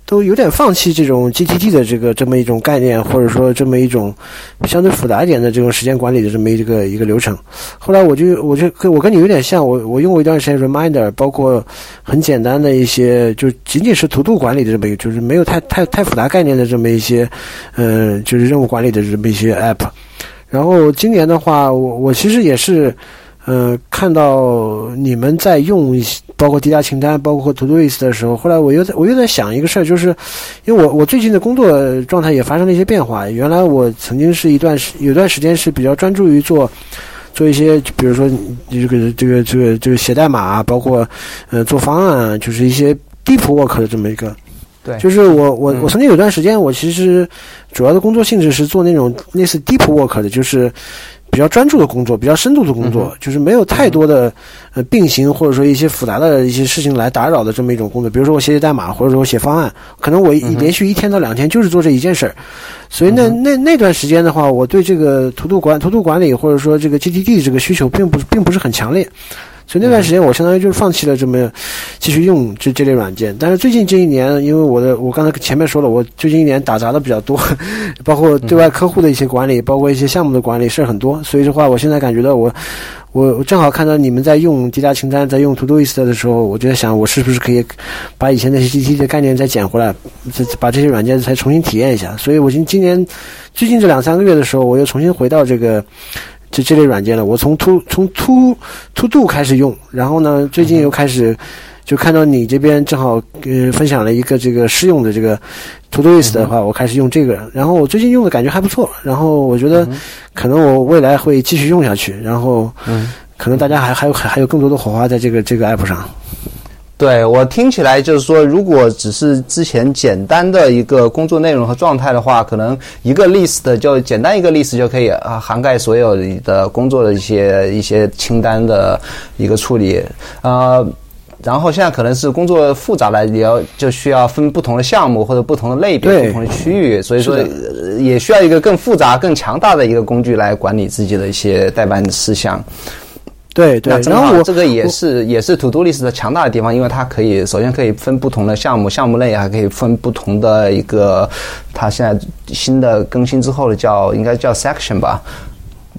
都有点放弃这种 GTD 的这个这么一种概念，或者说这么一种相对复杂一点的这种时间管理的这么一个一个流程。后来我就我就跟我跟你有点像，我我用过一段时间 Reminder，包括很简单的一些，就仅仅是图图管理的这么一个，就是没有太太太复杂概念的这么一些，呃，就是任务管理的这么一些 App。然后今年的话，我我其实也是。呃，看到你们在用，包括滴答清单，包括 To Do List 的时候，后来我又在，我又在想一个事儿，就是，因为我我最近的工作状态也发生了一些变化。原来我曾经是一段时，有段时间是比较专注于做，做一些，比如说这个这个这个这个写代码，包括呃做方案，就是一些 deep work 的这么一个。对。就是我我我曾经有段时间，我其实主要的工作性质是做那种类似 deep work 的，就是。比较专注的工作，比较深度的工作，就是没有太多的呃并行或者说一些复杂的一些事情来打扰的这么一种工作。比如说我写写代码，或者说我写方案，可能我连续一天到两天就是做这一件事儿。所以那那那段时间的话，我对这个图图管图图管理或者说这个 GTD 这个需求并不并不是很强烈。所以那段时间，我相当于就是放弃了这么继续用这这类软件。但是最近这一年，因为我的我刚才前面说了，我最近一年打杂的比较多，包括对外客户的一些管理，包括一些项目的管理，事儿很多。所以的话，我现在感觉到我我正好看到你们在用滴答清单，在用 To Do List 的时候，我就在想，我是不是可以把以前那些 G T 的概念再捡回来，再把这些软件再重新体验一下。所以我今今年最近这两三个月的时候，我又重新回到这个。这这类软件了。我从 To 从 To To Do 开始用，然后呢，最近又开始就看到你这边正好呃分享了一个这个试用的这个 To Do List 的话，我开始用这个，然后我最近用的感觉还不错，然后我觉得可能我未来会继续用下去，然后可能大家还还有还还有更多的火花在这个这个 App 上。对我听起来就是说，如果只是之前简单的一个工作内容和状态的话，可能一个 list 就简单一个 list 就可以啊涵盖所有的工作的一些一些清单的一个处理啊。然后现在可能是工作复杂了，也要就需要分不同的项目或者不同的类别、不同的区域，所以说也需要一个更复杂、更强大的一个工具来管理自己的一些代办事项。对对，然后这个也是也是 To Do List 的强大的地方，因为它可以首先可以分不同的项目，项目类还可以分不同的一个，它现在新的更新之后的叫应该叫 Section 吧，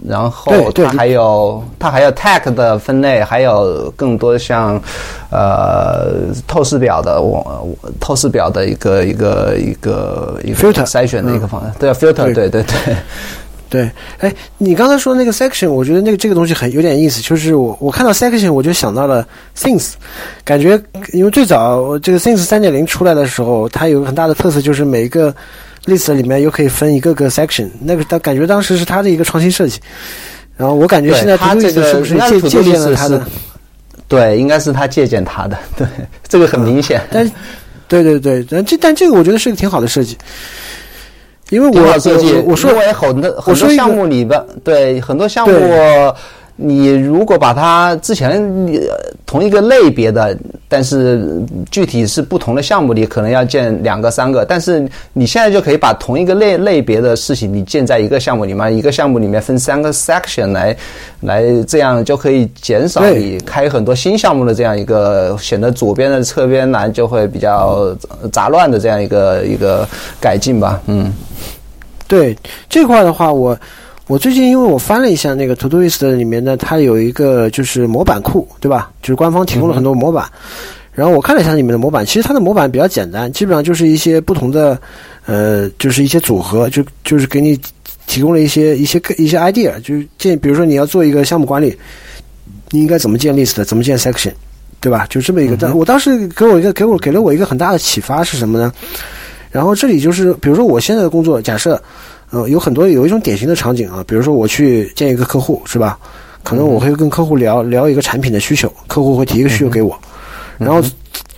然后它还有它还有 Tag 的分类，还有更多像呃透视表的我透视表的一个一个一个一个筛选的一个方案，对 Filter 对对对。对，哎，你刚才说那个 section，我觉得那个这个东西很有点意思。就是我我看到 section，我就想到了 things，感觉因为最早这个 things 三点零出来的时候，它有个很大的特色，就是每一个 list 里面又可以分一个个 section。那个当感觉当时是它的一个创新设计。然后我感觉现在它这个是不是借借鉴了它的？对，应该是他借鉴他的。对，这个很明显。但对对对，但这但这个我觉得是个挺好的设计。因为我设计，我说我也很多很多项目里边，对很多项目，你如果把它之前同一个类别的，但是具体是不同的项目你，可能要建两个三个，但是你现在就可以把同一个类类别的事情，你建在一个项目里面，一个项目里面分三个 section 来来，这样就可以减少你开很多新项目的这样一个显得左边的侧边栏就会比较杂乱的这样一个一个改进吧，嗯。对这块的话，我我最近因为我翻了一下那个 Todoist 里面呢，它有一个就是模板库，对吧？就是官方提供了很多模板。然后我看了一下里面的模板，其实它的模板比较简单，基本上就是一些不同的呃，就是一些组合，就就是给你提供了一些一些一些 idea，就是建，比如说你要做一个项目管理，你应该怎么建 list，怎么建 section，对吧？就这么一个。但我当时给我一个给我给了我一个很大的启发是什么呢？然后这里就是，比如说我现在的工作，假设，呃，有很多有一种典型的场景啊，比如说我去见一个客户，是吧？可能我会跟客户聊聊一个产品的需求，客户会提一个需求给我，然后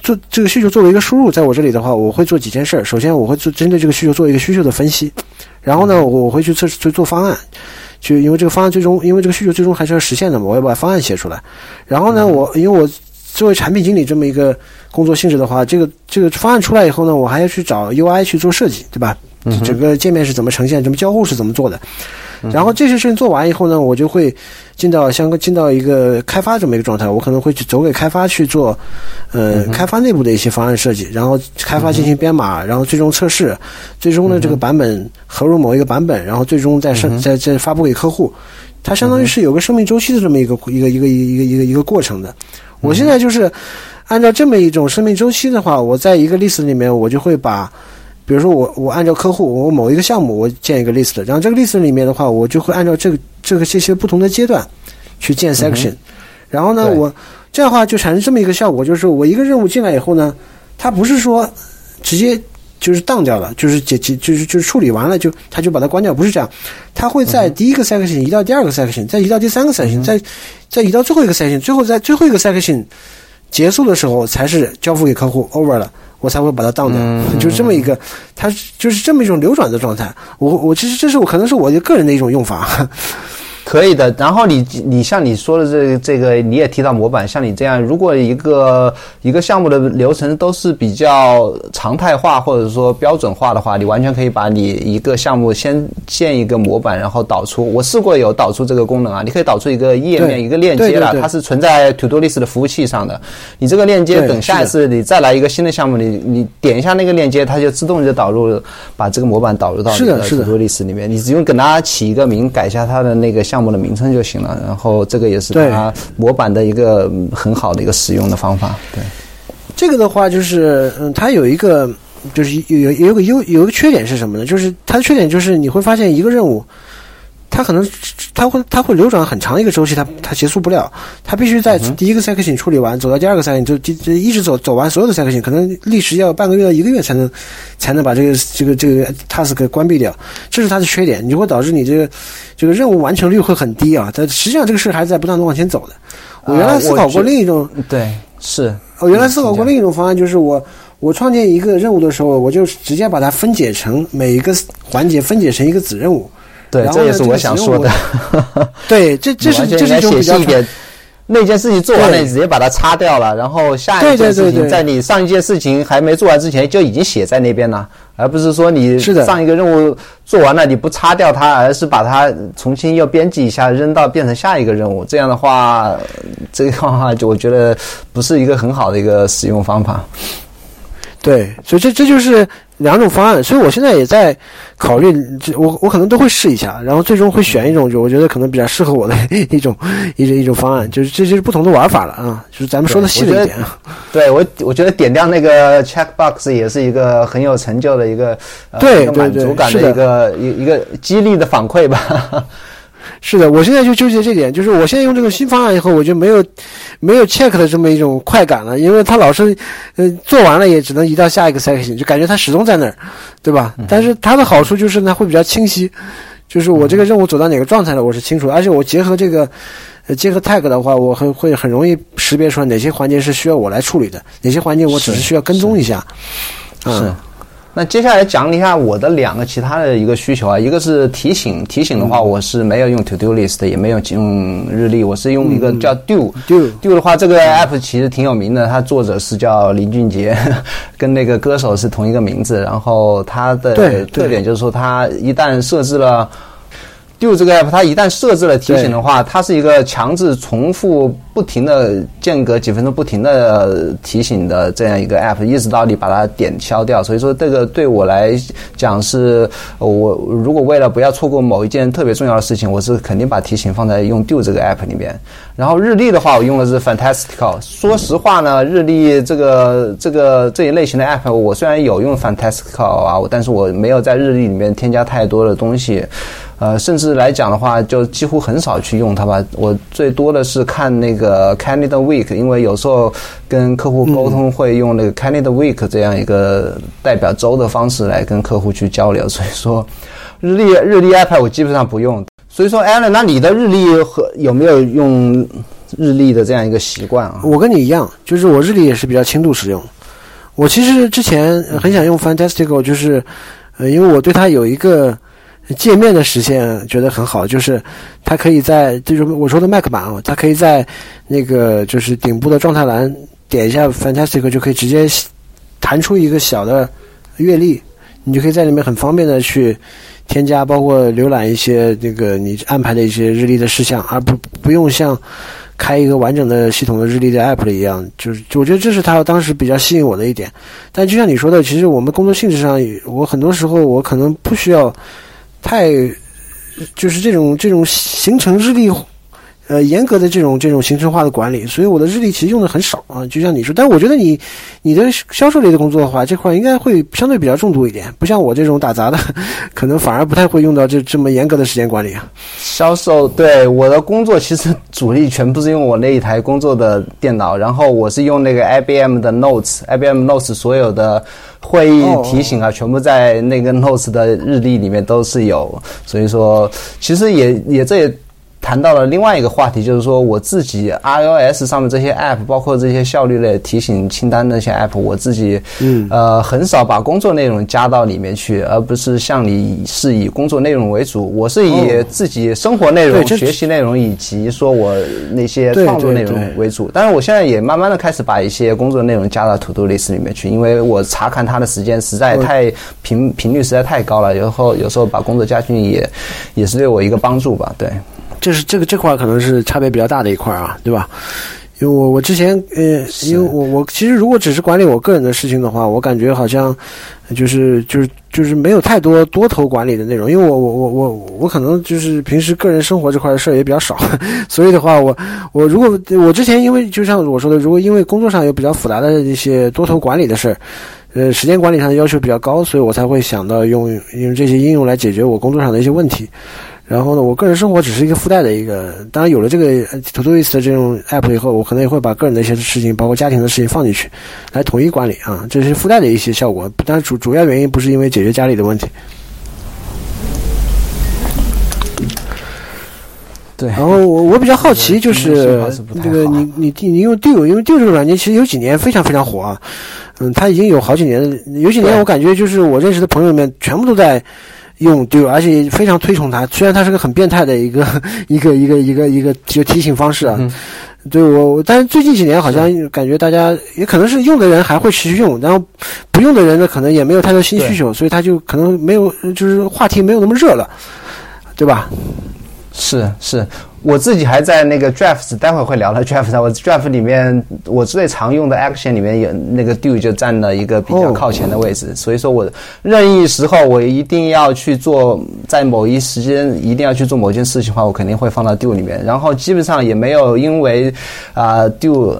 做这个需求作为一个输入，在我这里的话，我会做几件事儿。首先，我会做针对这个需求做一个需求的分析，然后呢，我我会去测去做方案，就因为这个方案最终，因为这个需求最终还是要实现的嘛，我要把方案写出来。然后呢，我因为我。作为产品经理这么一个工作性质的话，这个这个方案出来以后呢，我还要去找 UI 去做设计，对吧？整个界面是怎么呈现，怎么交互是怎么做的？然后这些事情做完以后呢，我就会进到相进到一个开发这么一个状态，我可能会去走给开发去做，呃，开发内部的一些方案设计，然后开发进行编码，然后最终测试，最终呢这个版本合入某一个版本，然后最终再生再再发布给客户，它相当于是有个生命周期的这么一个一个一个一个一个一个过程的。我现在就是按照这么一种生命周期的话，我在一个 list 里面，我就会把，比如说我我按照客户，我某一个项目，我建一个 list，然后这个 list 里面的话，我就会按照这个这个这些不同的阶段去建 section，然后呢，我这样的话就产生这么一个效果，就是我一个任务进来以后呢，它不是说直接就是当掉了，就是解解就是就是处理完了就他就把它关掉，不是这样，他会在第一个 section 移到第二个 section，再移到第三个 section，再。再移到最后一个 section，最后在最后一个 section 结束的时候，才是交付给客户 over 了，我才会把它当掉，就是这么一个，它就是这么一种流转的状态。我我其实这是我可能是我个人的一种用法。可以的，然后你你像你说的这这个，你也提到模板，像你这样，如果一个一个项目的流程都是比较常态化或者说标准化的话，你完全可以把你一个项目先建一个模板，然后导出。我试过有导出这个功能啊，你可以导出一个页面一个链接了，它是存在 To Do List 的服务器上的。你这个链接等下一次你再来一个新的项目，你你点一下那个链接，它就自动就导入把这个模板导入到你的 To Do List 里面。你只用给它起一个名，改一下它的那个项。项目的名称就行了，然后这个也是它模板的一个很好的一个使用的方法。对，这个的话就是，嗯，它有一个就是有有有个优有一个缺点是什么呢？就是它的缺点就是你会发现一个任务。它可能它会它会流转很长一个周期，它它结束不了，它必须在第一个 section 处理完，走到第二个 section 就就一直走走完所有的 section，可能历时要半个月到一个月才能才能把这个这个这个 task 关闭掉，这是它的缺点，你就会导致你这个这个任务完成率会很低啊。但实际上这个事还是在不断的往前走的。我原来思考过另一种，对，是我原来思考过另一种方案，就是我。我创建一个任务的时候，我就直接把它分解成每一个环节分解成一个子任务。对，这也是我想说的。对，这这是这是一种比较。那件事情做完了，你直接把它擦掉了，然后下一件事情在你上一件事情还没做完之前就已经写在那边了，而不是说你上一个任务做完了你不擦掉它，而是把它重新又编辑一下扔到变成下一个任务。这样的话，这个话就我觉得不是一个很好的一个使用方法。对，所以这这就是两种方案，所以我现在也在考虑，这我我可能都会试一下，然后最终会选一种，就我觉得可能比较适合我的一种一种一种方案，就是这就是不同的玩法了啊，就是咱们说的细了一点啊。对我我觉得点亮那个 checkbox 也是一个很有成就的一个对满足感的一个一一个激励的反馈吧。是的，我现在就纠结这点，就是我现在用这个新方案以后，我就没有没有 check 的这么一种快感了，因为它老是，呃，做完了也只能移到下一个 section，就感觉它始终在那儿，对吧？但是它的好处就是呢，会比较清晰，就是我这个任务走到哪个状态了，我是清楚，而且我结合这个，呃，结合 tag 的话，我很会很容易识别出来哪些环节是需要我来处理的，哪些环节我只是需要跟踪一下，是。那接下来讲一下我的两个其他的一个需求啊，一个是提醒，提醒的话我是没有用 To Do List，也没有用日历，我是用一个叫 Do Do Do 的话，这个 app 其实挺有名的，它作者是叫林俊杰，跟那个歌手是同一个名字，然后它的特点就是说，它一旦设置了。Do 这个 app，它一旦设置了提醒的话，它是一个强制重复、不停的间隔几分钟不停的提醒的这样一个 app，一直到你把它点消掉。所以说，这个对我来讲是，我如果为了不要错过某一件特别重要的事情，我是肯定把提醒放在用 Do 这个 app 里面。然后日历的话，我用的是 Fantastical。说实话呢，日历这个这个这一类型的 app，我虽然有用 Fantastical 啊，但是我没有在日历里面添加太多的东西。呃，甚至来讲的话，就几乎很少去用它吧。我最多的是看那个呃 Calendar Week，因为有时候跟客户沟通会用那个 Calendar Week 这样一个代表周的方式来跟客户去交流。所以说，日历日历 iPad 我基本上不用。所以说，Alan，那你的日历和有没有用日历的这样一个习惯啊？我跟你一样，就是我日历也是比较轻度使用。我其实之前很想用 Fantastical，就是呃，因为我对它有一个。界面的实现觉得很好，就是它可以在就是我说的 Mac 版啊，它可以在那个就是顶部的状态栏点一下 Fantastic 就可以直接弹出一个小的阅历，你就可以在里面很方便的去添加，包括浏览一些那个你安排的一些日历的事项，而不不用像开一个完整的系统的日历的 App 一样，就是我觉得这是它当时比较吸引我的一点。但就像你说的，其实我们工作性质上，我很多时候我可能不需要。太，就是这种这种形成日历，呃，严格的这种这种形式化的管理，所以我的日历其实用的很少啊。就像你说，但我觉得你你的销售类的工作的话，这块应该会相对比较重度一点，不像我这种打杂的，可能反而不太会用到这这么严格的时间管理啊。销售对我的工作其实主力全部是用我那一台工作的电脑，然后我是用那个 IBM 的 Notes，IBM Notes 所有的。会议提醒啊，全部在那个 Notes 的日历里面都是有，所以说其实也也这也。谈到了另外一个话题，就是说我自己 iOS 上面这些 App，包括这些效率类提醒清单那些 App，我自己嗯。呃很少把工作内容加到里面去，而不是像你是以工作内容为主，我是以自己生活内容、学习内容以及说我那些创作内容为主。但是我现在也慢慢的开始把一些工作内容加到 To Do List 里面去，因为我查看它的时间实在太频频率实在太高了，然后有时候把工作加进去也也是对我一个帮助吧，对。这是这个这块可能是差别比较大的一块啊，对吧？因为我我之前呃，因为我我其实如果只是管理我个人的事情的话，我感觉好像就是就是就是没有太多多头管理的内容，因为我我我我我可能就是平时个人生活这块的事儿也比较少，所以的话，我我如果我之前因为就像我说的，如果因为工作上有比较复杂的一些多头管理的事儿，呃，时间管理上的要求比较高，所以我才会想到用用这些应用来解决我工作上的一些问题。然后呢，我个人生活只是一个附带的一个，当然有了这个 Todoist 的这种 app 以后，我可能也会把个人的一些事情，包括家庭的事情放进去，来统一管理啊，这是附带的一些效果。但是主主要原因不是因为解决家里的问题。对，然后我我比较好奇，就是这个你你你用 Do，因为 Do 这个软件其实有几年非常非常火啊，嗯，它已经有好几年，有几年我感觉就是我认识的朋友里面全部都在用 Do，而且非常推崇它。虽然它是个很变态的一个一个一个一个一个就提醒方式啊，对我，但是最近几年好像感觉大家也可能是用的人还会持续用，然后不用的人呢可能也没有太多新需求，所以他就可能没有就是话题没有那么热了，对吧？是是，我自己还在那个 Drafts，待会儿会聊到 Drafts。我 Draft 里面，我最常用的 Action 里面有那个 Do 就占了一个比较靠前的位置。所以说我任意时候我一定要去做，在某一时间一定要去做某件事情的话，我肯定会放到 Do 里面。然后基本上也没有因为啊 Do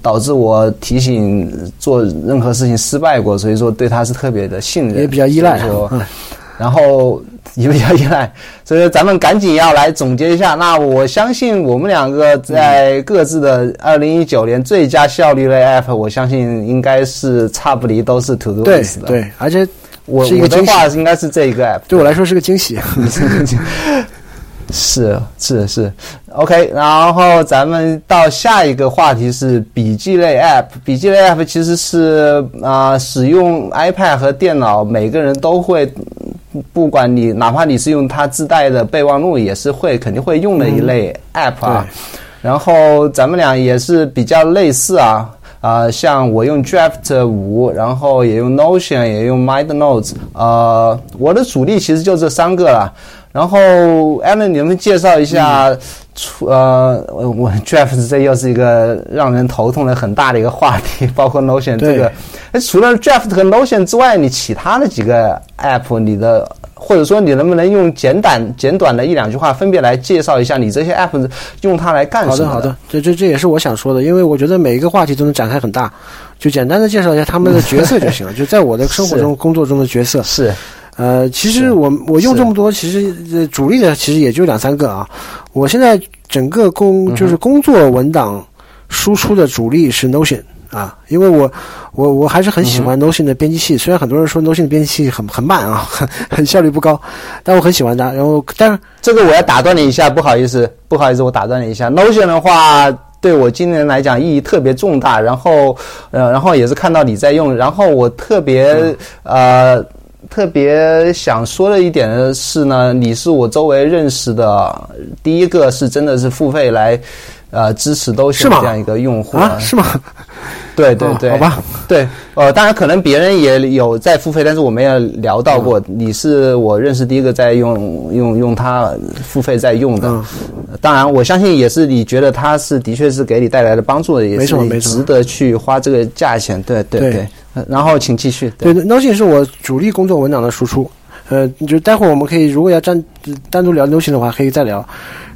导致我提醒做任何事情失败过，所以说对它是特别的信任，也比较依赖。然后。也比较依赖，所以咱们赶紧要来总结一下。那我相信我们两个在各自的二零一九年最佳效率类 App，我相信应该是差不离都是 To Do 的。对，而且我我的话应该是这一个 App，对我来说是个惊喜。是是是，OK，然后咱们到下一个话题是笔记类 App。笔记类 App 其实是啊，使用 iPad 和电脑，每个人都会。不管你哪怕你是用它自带的备忘录，也是会肯定会用的一类 App 啊。然后咱们俩也是比较类似啊啊，像我用 Draft 五，然后也用 Notion，也用 MindNotes。呃，我的主力其实就这三个了。然后 Alan，你们介绍一下，除呃，我 Draft 这又是一个让人头痛的很大的一个话题，包括 Notion 这个。那除了 Draft 和 Notion 之外，你其他的几个 App，你的或者说你能不能用简短简短的一两句话，分别来介绍一下你这些 App 用它来干什么？好的，好的，这这这也是我想说的，因为我觉得每一个话题都能展开很大，就简单的介绍一下他们的角色就行了，就在我的生活中、工作中的角色是。呃，其实我我用这么多，其实主力的其实也就两三个啊。我现在整个工就是工作文档输出的主力是 Notion 啊，因为我我我还是很喜欢 Notion 的编辑器。虽然很多人说 Notion 的编辑器很很慢啊，很 很效率不高，但我很喜欢它。然后，但是这个我要打断你一下，不好意思，不好意思，我打断你一下。Notion 的话，对我今年来讲意义特别重大。然后，呃，然后也是看到你在用，然后我特别呃。特别想说的一点的是呢，你是我周围认识的第一个是真的是付费来，呃，支持都是这样一个用户啊？是吗？对对对，好吧，对，呃，当然可能别人也有在付费，但是我们也聊到过。你是我认识第一个在用用用它付费在用的，当然我相信也是你觉得它是的确是给你带来的帮助的，也是值得去花这个价钱。对对对。然后请继续。对，Notion 是我主力工作文档的输出。呃，就待会儿我们可以，如果要单单独聊 Notion 的话，可以再聊。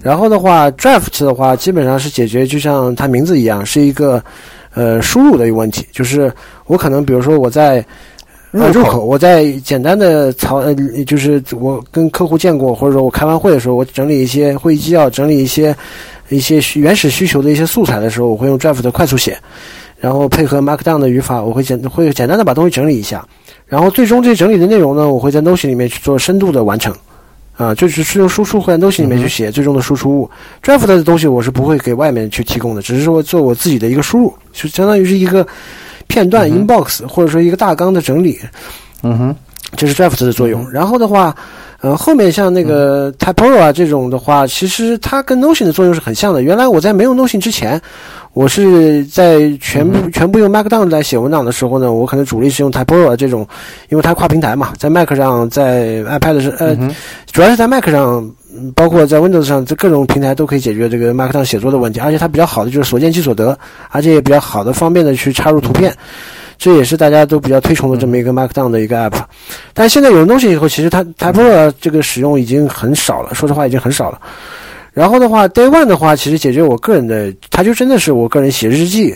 然后的话，Draft 的话，基本上是解决，就像它名字一样，是一个呃输入的一个问题。就是我可能，比如说我在入口，我在简单的草，呃，就是我跟客户见过，或者说我开完会的时候，我整理一些会议纪要，整理一些一些原始需求的一些素材的时候，我会用 Draft 的快速写。然后配合 Markdown 的语法，我会简会简单的把东西整理一下，然后最终这整理的内容呢，我会在 Notion 里面去做深度的完成，啊，就是是用输出会在 Notion 里面去写最终的输出物。Draft 的东西我是不会给外面去提供的，只是说做我自己的一个输入，就相当于是一个片段 inbox 或者说一个大纲的整理。嗯哼，这是 Draft 的作用。然后的话。呃，后面像那个 Typora 啊这种的话，其实它跟 Notion 的作用是很像的。原来我在没有 Notion 之前，我是在全部全部用 Markdown 来写文档的时候呢，我可能主力是用 Typora 这种，因为它跨平台嘛，在 Mac 上，在 iPad 上，呃，主要是在 Mac 上，包括在 Windows 上，这各种平台都可以解决这个 Markdown 写作的问题。而且它比较好的就是所见即所得，而且也比较好的方便的去插入图片。这也是大家都比较推崇的这么一个 Markdown 的一个 app，但现在有了东西以后，其实它 Typora 这个使用已经很少了，说实话已经很少了。然后的话，Day One 的话，其实解决我个人的，它就真的是我个人写日记，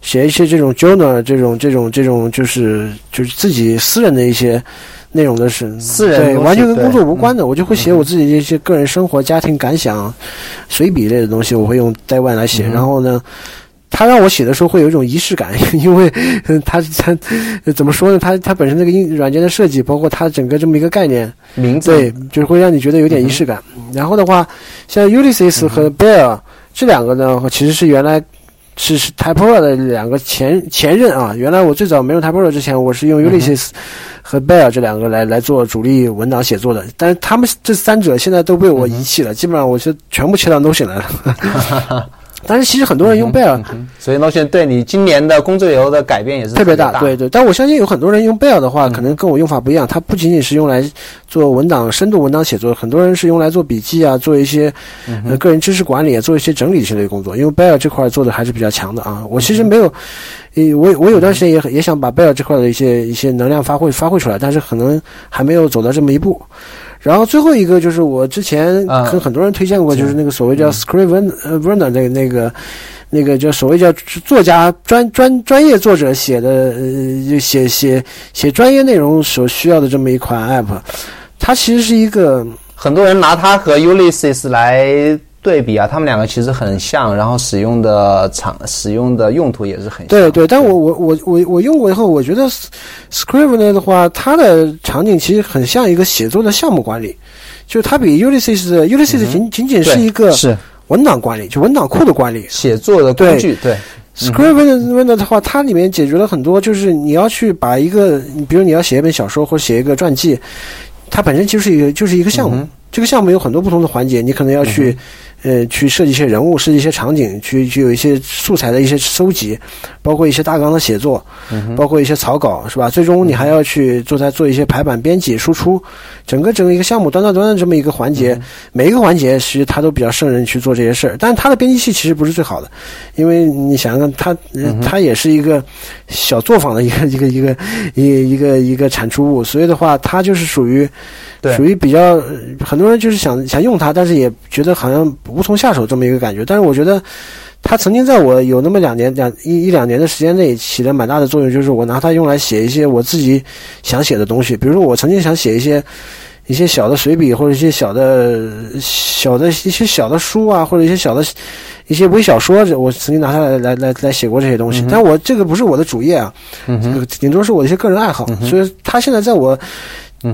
写一些这种 journal 这种这种这种就是就是自己私人的一些内容的是，私人对完全跟工作无关的，我就会写我自己的一些个人生活、家庭感想、随笔类的东西，我会用 Day One 来写。然后呢，他让我写的时候会有一种仪式感，因为嗯 他他呃怎么说呢？他他本身那个硬软件的设计，包括它整个这么一个概念，名字对，就是会让你觉得有点仪式感。然后的话，像 Ulysses 和 Bear、这两个呢，其实是原来是是 Typora 的两个前前任啊。原来我最早没用 Typora 之前，我是用 Ulysses 和 Bear 这两个来来做主力文档写作的。但是他们这三者现在都被我遗弃了，基本上我是全部切到 Notion 来了。但是其实很多人用 Bear，、所以 Notion 对你今年的工作流的改变也是特别大，大，对对。但我相信有很多人用 Bear 的话，可能跟我用法不一样。它不仅仅是用来做文档、深度文档写作，很多人是用来做笔记啊，做一些呃个人知识管理啊，做一些整理之类的工作。因为 Bear 这块做的还是比较强的啊。我其实没有，呃，我我有段时间也也想把 Bear 这块的一些一些能量发挥发挥出来，但是可能还没有走到这么一步。然后最后一个就是我之前啊。跟很多人推荐过，就是那个所谓叫 Scriven 呃 Werner 那个那个。那个叫所谓叫作家专专专业作者写的呃写写写专业内容所需要的这么一款 app，它其实是一个很多人拿它和 Ulysses 来对比啊，他们两个其实很像，然后使用的场使用的用途也是很像。对对，但我我我我我用过以后，我觉得 Scrivener 的话，它的场景其实很像一个写作的项目管理，就它比 Ulysses 的 Ulysses 仅仅仅是一个嗯是文档管理，就文档库的管理。写作的工具，对 Scrivener 的话，它里面解决了很多，就是你要去把一个，比如你要写一本小说或者写一个传记，它本身就是一个就是一个项目。这个项目有很多不同的环节，你可能要去，呃，去设计一些人物，设计一些场景，去去有一些素材的一些收集，包括一些大纲的写作，包括一些草稿，是吧？最终你还要去做它做一些排版、编辑、输出，整个整个一个项目端到端的这么一个环节，每一个环节其实它都比较胜任去做这些事儿。但是它的编辑器其实不是最好的，因为你想想它，呃它也是一个小作坊的一个 一个一个一一个一个产出物，所以的话，它就是属于。属于比较呃很多人就是想想用它，但是也觉得好像无从下手这么一个感觉。但是我觉得，它曾经在我有那么两年两一一两年的时间内起了蛮大的作用，就是我拿它用来写一些我自己想写的东西。比如说，我曾经想写一些一些小的随笔，或者一些小的小的一些小的书啊，或者一些小的一些微小说，我曾经拿它来来来来写过这些东西。但我这个不是我的主业啊，这个顶多是我的一些个人爱好，所以它现在在我。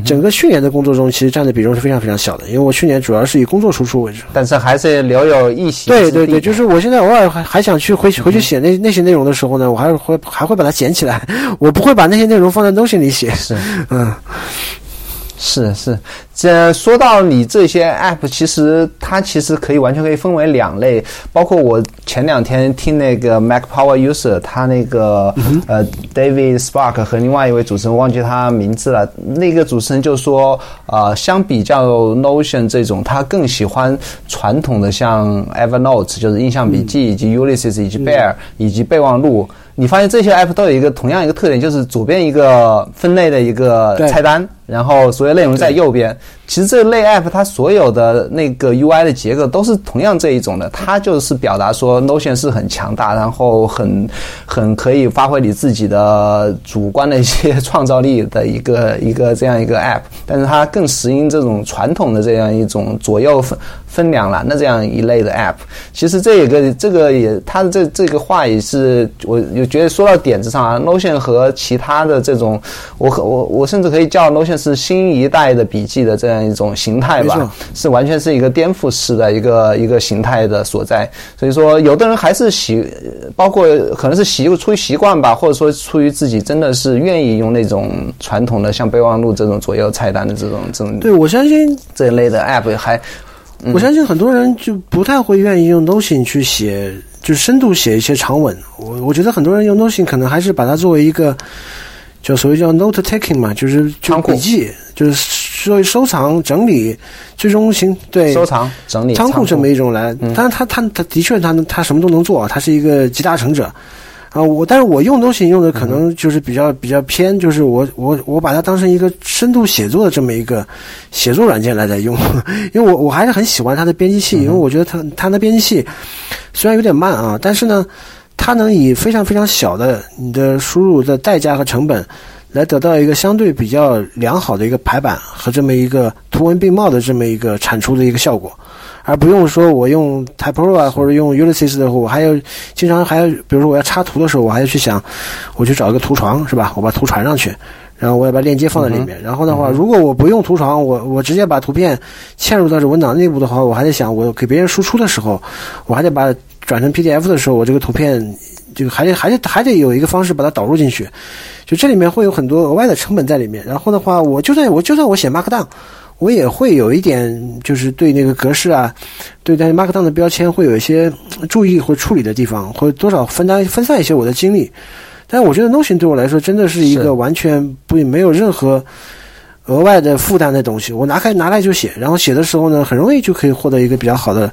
整个去年的工作中，其实占的比重是非常非常小的，因为我去年主要是以工作输出为主。但是还是留有一席对对对，就是我现在偶尔还还想去回回去写那那些内容的时候呢，我还是会还会把它捡起来，我不会把那些内容放在 Notion 里写。是。嗯，是是，这说到你这些 app，其实它其实可以完全可以分为两类，包括我前两天听那个 Mac Power User，他那个、呃 David Spark 和另外一位主持人忘记他名字了，那个主持人就说，呃，相比较 Notion 这种，他更喜欢传统的像 Evernote，就是印象笔记，以及 Ulysses，以及 Bear，、以及备忘录。你发现这些 app 都有一个同样一个特点，就是左边一个分类的一个菜单，然后所有内容在右边。其实这类 app 它所有的那个 UI 的结构都是同样这一种的，它就是表达说 Notion 是很强大，然后很很可以发挥你自己的主观的一些创造力的一个 一个这样一个 app，但是它更适应这种传统的这样一种左右分分两栏的这样一类的 app。其实这一个这个也它的这这个话也是我有觉得说到点子上啊，Notion 和其他的这种，我可我我甚至可以叫 Notion 是新一代的笔记的这样一种形态吧，是完全是一个颠覆式的一个一个形态的所在。所以说，有的人还是习，包括可能是习出于习惯吧，或者说出于自己真的是愿意用那种传统的像备忘录这种左右菜单的这种这种对，我相信这一类的 app 还我相信很多人就不太会愿意用 Notion 去写，就是深度写一些长文。我我觉得很多人用 Notion 可能还是把它作为一个，就所谓叫 note taking 嘛，就是就笔记，就是作为收藏整理，最终形对收藏整理仓库这么一种来。但是他他他的确他能他什么都能做啊，他是一个集大成者。啊，我但是我用东西用的可能就是比较比较偏，就是我我我把它当成一个深度写作的这么一个写作软件来在用，因为我我还是很喜欢它的编辑器，因为我觉得它它的编辑器虽然有点慢啊，但是呢，它能以非常非常小的你的输入的代价和成本，来得到一个相对比较良好的一个排版和这么一个图文并茂的这么一个产出的一个效果，而不用说我用 Typero 啊或者用 Ulysses 的话，我还要经常还要，比如说我要插图的时候，我还要去想，我去找一个图床是吧？我把图传上去，然后我要把链接放在里面。然后的话，如果我不用图床，我我直接把图片嵌入到这文档内部的话，我还得想，我给别人输出的时候，我还得把转成 PDF 的时候，我这个图片就还得还得还得有一个方式把它导入进去。就这里面会有很多额外的成本在里面。然后的话，我就算我就算我写 Markdown，我也会有一点就是对那个格式啊，对待 Markdown 的标签会有一些注意或处理的地方，会多少分担分散一些我的精力。但是我觉得 Notion 对我来说真的是一个完全不没有任何额外的负担的东西。我拿开拿来就写，然后写的时候呢，很容易就可以获得一个比较好的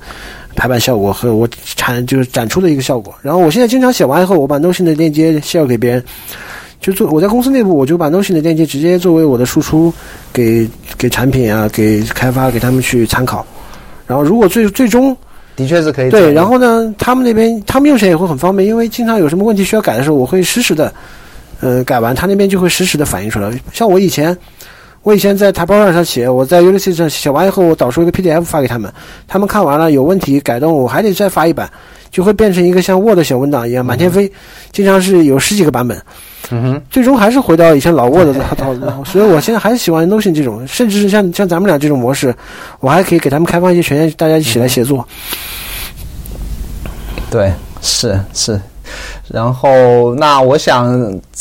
排版效果和我产就是展出的一个效果。然后我现在经常写完以后，我把 Notion 的链接 share 给别人。就做我在公司内部，我就把 Notion 的链接直接作为我的输出，给给产品啊，给开发给他们去参考。然后如果最最终的确是可以对，然后呢，他们那边他们用起来也会很方便，因为经常有什么问题需要改的时候，我会实时的，呃，改完他那边就会实时的反映出来。像我以前，我以前在台报上写，我在 Ulysses 上写完以后，我导出一个 PDF 发给他们，他们看完了有问题改动，我还得再发一版，就会变成一个像 Word 小文档一样满天飞，经常是有十几个版本。嗯哼，最终还是回到以前老 Word 的套路，所以我现在还是喜欢 Notion 这种，甚至是像像咱们俩这种模式，我还可以给他们开放一些权限，大家一起来协作。对，是是。然后，那我想，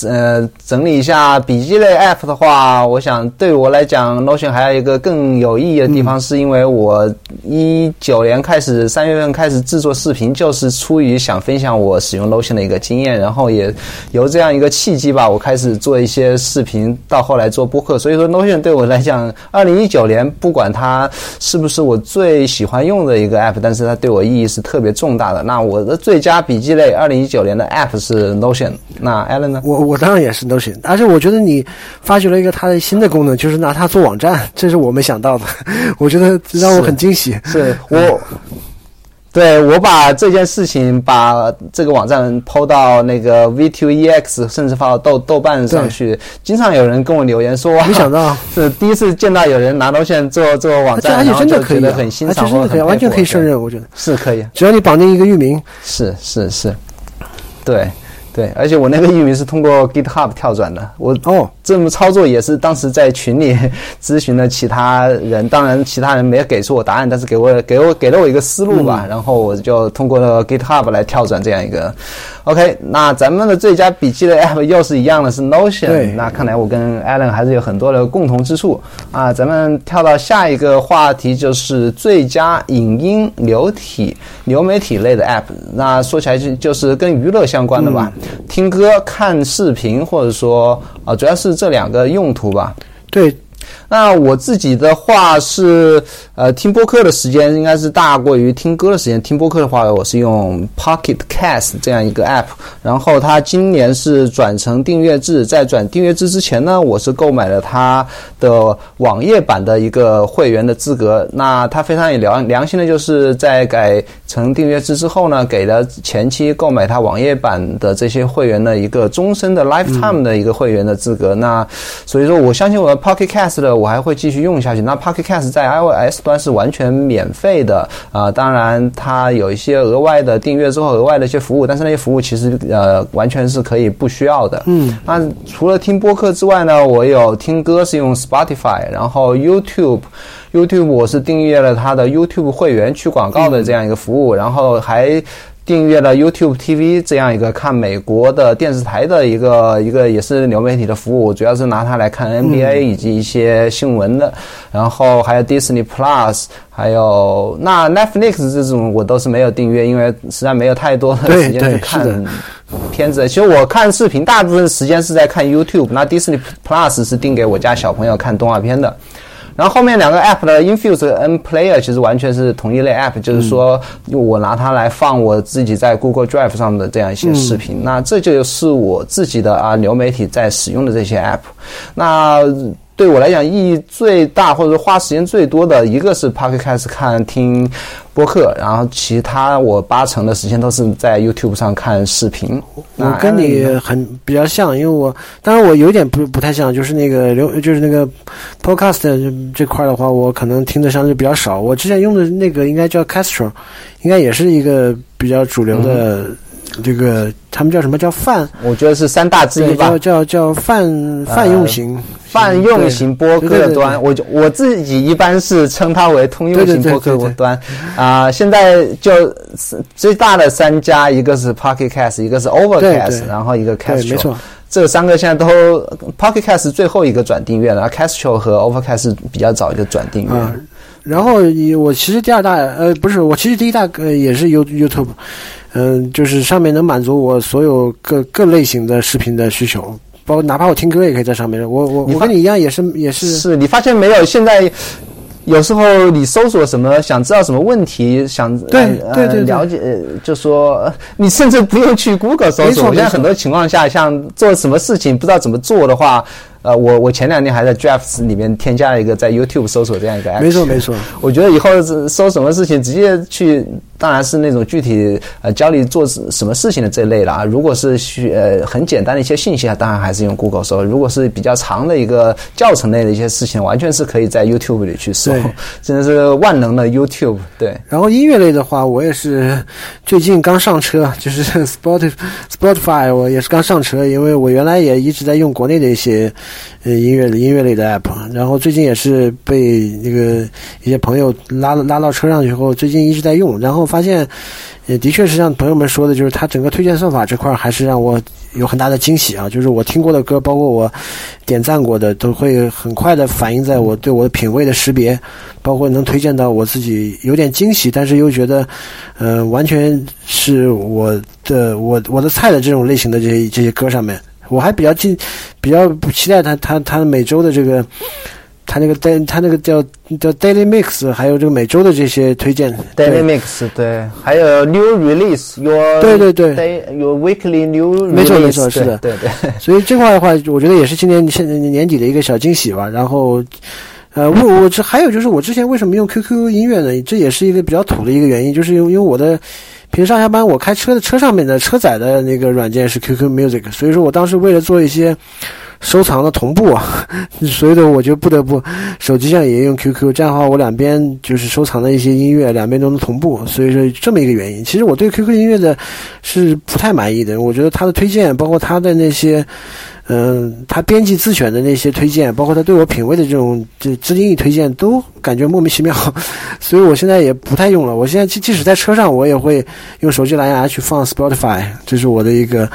呃，整理一下笔记类 App 的话，我想对我来讲，Notion 还有一个更有意义的地方，是因为我一九年开始三月份开始制作视频，就是出于想分享我使用 Notion 的一个经验，然后也由这样一个契机吧，我开始做一些视频，到后来做播客。所以说，Notion 对我来讲，二零一九年不管它是不是我最喜欢用的一个 App，但是它对我意义是特别重大的。那我的最佳笔记类二零一九年的 App。App 是 Notion，那 Alan 呢？我我当然也是 Notion，而且我觉得你发掘了一个它的新的功能，就是拿它做网站，这是我没想到的，我觉得让我很惊喜。是我，对我把这件事情把这个网站抛到那个 V2EX，甚至发到豆豆瓣上去，经常有人跟我留言说，没想到 是第一次见到有人拿 Notion 做做网站，而且真的可以，很欣赏，真的可以，完全可以胜任，我觉得是可以，只要你绑定一个域名，是是是。对，对，而且我那个域名是通过 GitHub 跳转的。我哦，这么操作也是当时在群里咨询了其他人，当然其他人没有给出我答案，但是给我给我给了我一个思路吧。然后我就通过了 GitHub 来跳转这样一个。OK，那咱们的最佳笔记的 App 又是一样的，是 Notion。那看来我跟 Alan 还是有很多的共同之处啊。咱们跳到下一个话题，就是最佳影音流体流媒体类的 App。那说起来就就是跟娱乐相关的吧，听歌、看视频，或者说啊，主要是这两个用途吧。对。那我自己的话是，呃，听播客的时间应该是大过于听歌的时间。听播客的话，我是用 Pocket Cast 这样一个 app，然后它今年是转成订阅制。在转订阅制之前呢，我是购买了它的网页版的一个会员的资格。那它非常有良良心的，就是在改成订阅制之后呢，给了前期购买它网页版的这些会员的一个终身的 lifetime 的一个会员的资格。那所以说，我相信我的 Pocket Cast。的我还会继续用下去。那 Pocket Cast 在 iOS 端是完全免费的啊，当然它有一些额外的订阅之后额外的一些服务，但是那些服务其实呃完全是可以不需要的。嗯，那除了听播客之外呢，我有听歌是用 Spotify，然后 YouTube，YouTube 我是订阅了它的 YouTube 会员去广告的这样一个服务，然后还。订阅了 YouTube TV 这样一个看美国的电视台的一个一个也是流媒体的服务，主要是拿它来看 NBA 以及一些新闻的。然后还有 Disney Plus，还有那 Netflix 这种我都是没有订阅，因为实在没有太多的时间去看片子。其实我看视频大部分时间是在看 YouTube，那 Disney Plus 是订给我家小朋友看动画片的。然后后面两个 app 的 Infuse 和 Player 其实完全是同一类 app，就是说我拿它来放我自己在 Google Drive 上的这样一些视频，那这就是我自己的啊流媒体在使用的这些 app。那对我来讲意义最大或者说花时间最多的一个是 Pocket Cast 看听播客，然后其他我八成的时间都是在 YouTube 上看视频。我跟你很比较像，因为我当然我有点不不太像，就是那个流就是那个 Podcast 这块的话，我可能听的相对比较少。我之前用的那个应该叫 Castro，应该也是一个比较主流的。这个他们叫什么叫泛？我觉得是三大之一吧。叫叫叫泛泛用型泛用型播客端。我就我自己一般是称它为通用型播客端。啊，现在就最大的三家，一个是 Pocket Cast，一个是 Overcast，然后一个 Castro。没错，这三个现在都 Pocket Cast 最后一个转订阅了，Castro 和 Overcast 比较早就转订阅。然后我其实第二大呃不是，我其实第一大呃也是 You YouTube。嗯，就是上面能满足我所有各各类型的视频的需求，包括哪怕我听歌也可以在上面。我我我跟你一样，也是也是。是你发现没有？现在有时候你搜索什么，想知道什么问题，想对对对了解，就说 你甚至不用去 Google 搜索。现在很多情况下，像做什么事情不知道怎么做的话。呃，我我前两天还在 Drafts 里面添加了一个在 YouTube 搜索这样一个 app。没错没错，我觉得以后搜什么事情，直接去，当然是那种具体呃教你做什么事情的这类了啊。如果是需呃很简单的一些信息啊，当然还是用 Google 搜。如果是比较长的一个教程类的一些事情，完全是可以在 YouTube 里去搜。真的是万能的 YouTube。对。然后音乐类的话，我也是最近刚上车，就是 Spotify Spotify，我也是刚上车，因为我原来也一直在用国内的一些。呃，音乐音乐类的 app，然后最近也是被那个一些朋友拉拉到车上以后，最近一直在用，然后发现，也的确是像朋友们说的，就是它整个推荐算法这块还是让我有很大的惊喜啊！就是我听过的歌，包括我点赞过的，都会很快的反映在我对我的品味的识别，包括能推荐到我自己有点惊喜，但是又觉得，呃，完全是我的我我的菜的这种类型的这些这些歌上面。我还比较近，比较期待他他他每周的这个，他那个 day 他那个叫叫 daily mix，还有这个每周的这些推荐 daily mix，对，还有 new release，your 对对对，day，your weekly new，release, 没错没错是的，对对。所以这块的话，我觉得也是今年现在年底的一个小惊喜吧。然后，呃，我我这还有就是我之前为什么用 QQ 音乐呢？这也是一个比较土的一个原因，就是因为因为我的。平时上下班，我开车的车上面的车载的那个软件是 QQ Music，所以说我当时为了做一些收藏的同步啊，所以说我就不得不手机上也用 QQ，这样的话我两边就是收藏的一些音乐两边都能同步，所以说这么一个原因。其实我对 QQ 音乐的是不太满意的，我觉得它的推荐，包括它的那些。嗯，他编辑自选的那些推荐，包括他对我品味的这种这资金一推荐，都感觉莫名其妙，所以我现在也不太用了。我现在即即使在车上，我也会用手机蓝牙去放 Spotify，这是我的一个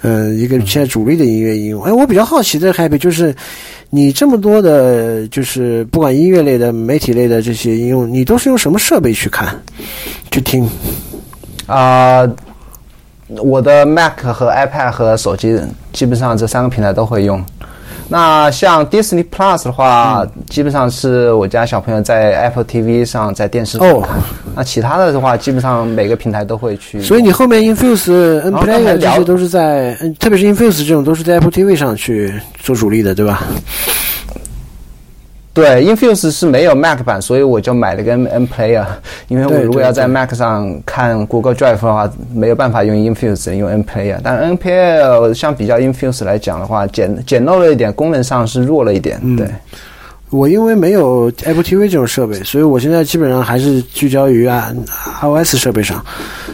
嗯一个现在主力的音乐应用。哎，我比较好奇的 Happy 就是，你这么多的，就是不管音乐类的、媒体类的这些应用，你都是用什么设备去看、去听？啊。我的 Mac 和 iPad 和手机基本上这三个平台都会用。那像 Disney Plus 的话，基本上是我家小朋友在 Apple TV 上在电视上看。那其他的的话，基本上每个平台都会去。所以你后面 Infuse、N Player 这些都是在，特别是 Infuse 这种都是在 Apple TV 上去做主力的，对吧？对，Infuse 是没有 Mac 版，所以我就买了个 M Player，。因为我如果要在 Mac 上看 Google Drive 的话，没有办法用 Infuse，用 M Player。但 M Player 相比较 Infuse 来讲的话，简简陋了一点，功能上是弱了一点。对。我因为没有 Apple TV 这种设备，所以我现在基本上还是聚焦于啊 iOS 设备上，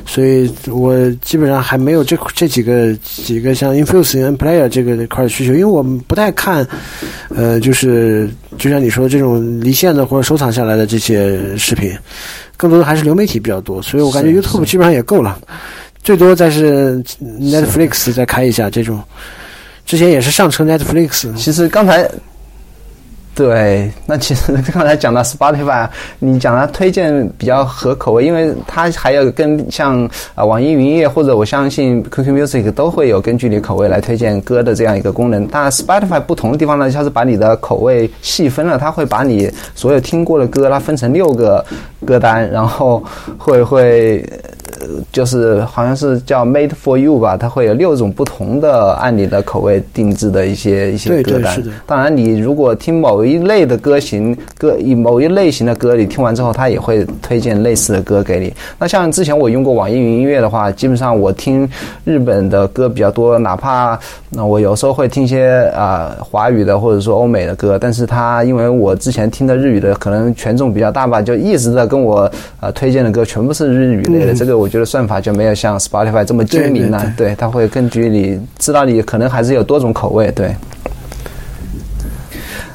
所以我基本上还没有这这几个几个像 Infuse、N Player 这个块的需求，因为我们不太看，呃，就是就像你说的这种离线的或者收藏下来的这些视频，更多的还是流媒体比较多，所以我感觉 YouTube 基本上也够了，最多再是。Netflix 再开一下这种，之前也是上车 Netflix，其实刚才。对，那其实刚才讲到 Spotify，你讲它推荐比较合口味，因为它还有跟像啊网易云音乐或者我相信 QQ Music 都会有根据你口味来推荐歌的这样一个功能。但 Spotify 不同的地方呢，它是把你的口味细分了，它会把你所有听过的歌，它分成六个歌单，然后会会就是好像是叫 Made for You 吧，它会有六种不同的按你的口味定制的一些一些歌单。当然，你如果听某一类的歌型歌，以某一类型的歌，你听完之后，它也会推荐类似的歌给你。那像之前我用过网易云音乐的话，基本上我听日本的歌比较多，哪怕那我有时候会听一些啊华语的或者说欧美的歌，但是它因为我之前听的日语的可能权重比较大吧，就一直在跟我呃推荐的歌全部是日语类的。这个我觉得算法就没有像 Spotify 这么精明了。对，它会根据你知道你可能还是有多种口味。对。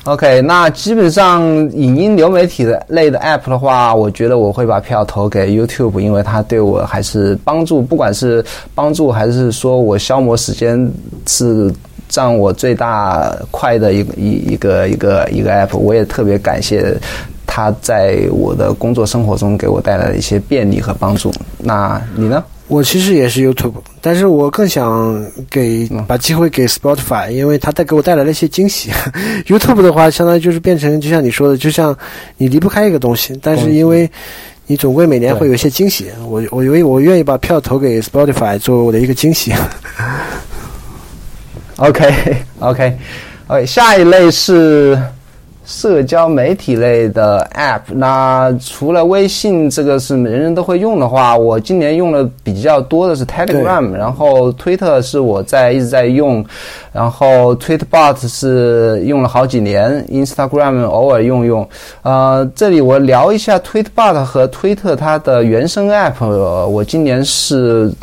OK，那基本上影音流媒体的类的 App 的话，我觉得我会把票投给 YouTube，因为它对我还是帮助，不管是帮助还是说我消磨时间是占我最大快的一个一一个一个一个 App，我也特别感谢它在我的工作生活中给我带来的一些便利和帮助。那你呢？我其实也是 YouTube，但是我更想给把机会给 Spotify，因为它带给我带来了一些惊喜。YouTube 的话，相当于就是变成就像你说的，就像你离不开一个东西，但是因为你总归每年会有一些惊喜。我我因为我愿意把票投给 Spotify 作为我的一个惊喜。OK OK OK，下一类是。社交媒体类的 App，那除了微信这个是人人都会用的话，我今年用的比较多的是 Telegram，然后 Twitter 是我在一直在用，然后 Tweetbot 是用了好几年，Instagram 偶尔用用。呃，这里我聊一下 Tweetbot 和 Twitter 它的原生 App，我今年是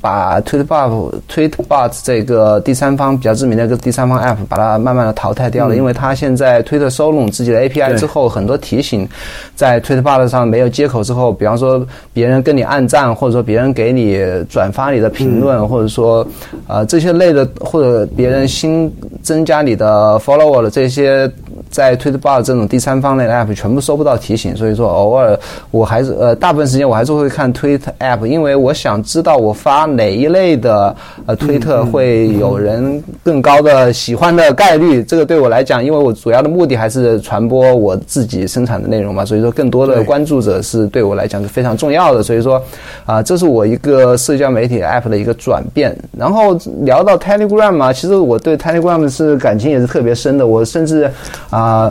把 Tweetbot Tweetbot 这个第三方比较知名的一个第三方 App 把它慢慢的淘汰掉了，因为它现在 Twitter 收拢自己的 API 之后，很多提醒在 Tweetbot 上没有接口之后，比方说别人跟你按赞，或者说别人给你转发你的评论，或者说呃这些类的，或者别人新增加你的 follower 的这些。在 Twitter 这种第三方类的 App 全部收不到提醒，所以说偶尔我还是呃大部分时间我还是会看 Tweet App，因为我想知道我发哪一类的呃推特会有人更高的喜欢的概率。这个对我来讲，因为我主要的目的还是传播我自己生产的内容嘛，所以说更多的关注者是对我来讲是非常重要的。所以说啊，这是我一个社交媒体 App 的一个转变。然后聊到 Telegram 嘛，其实我对 Telegram 是感情也是特别深的，我甚至啊。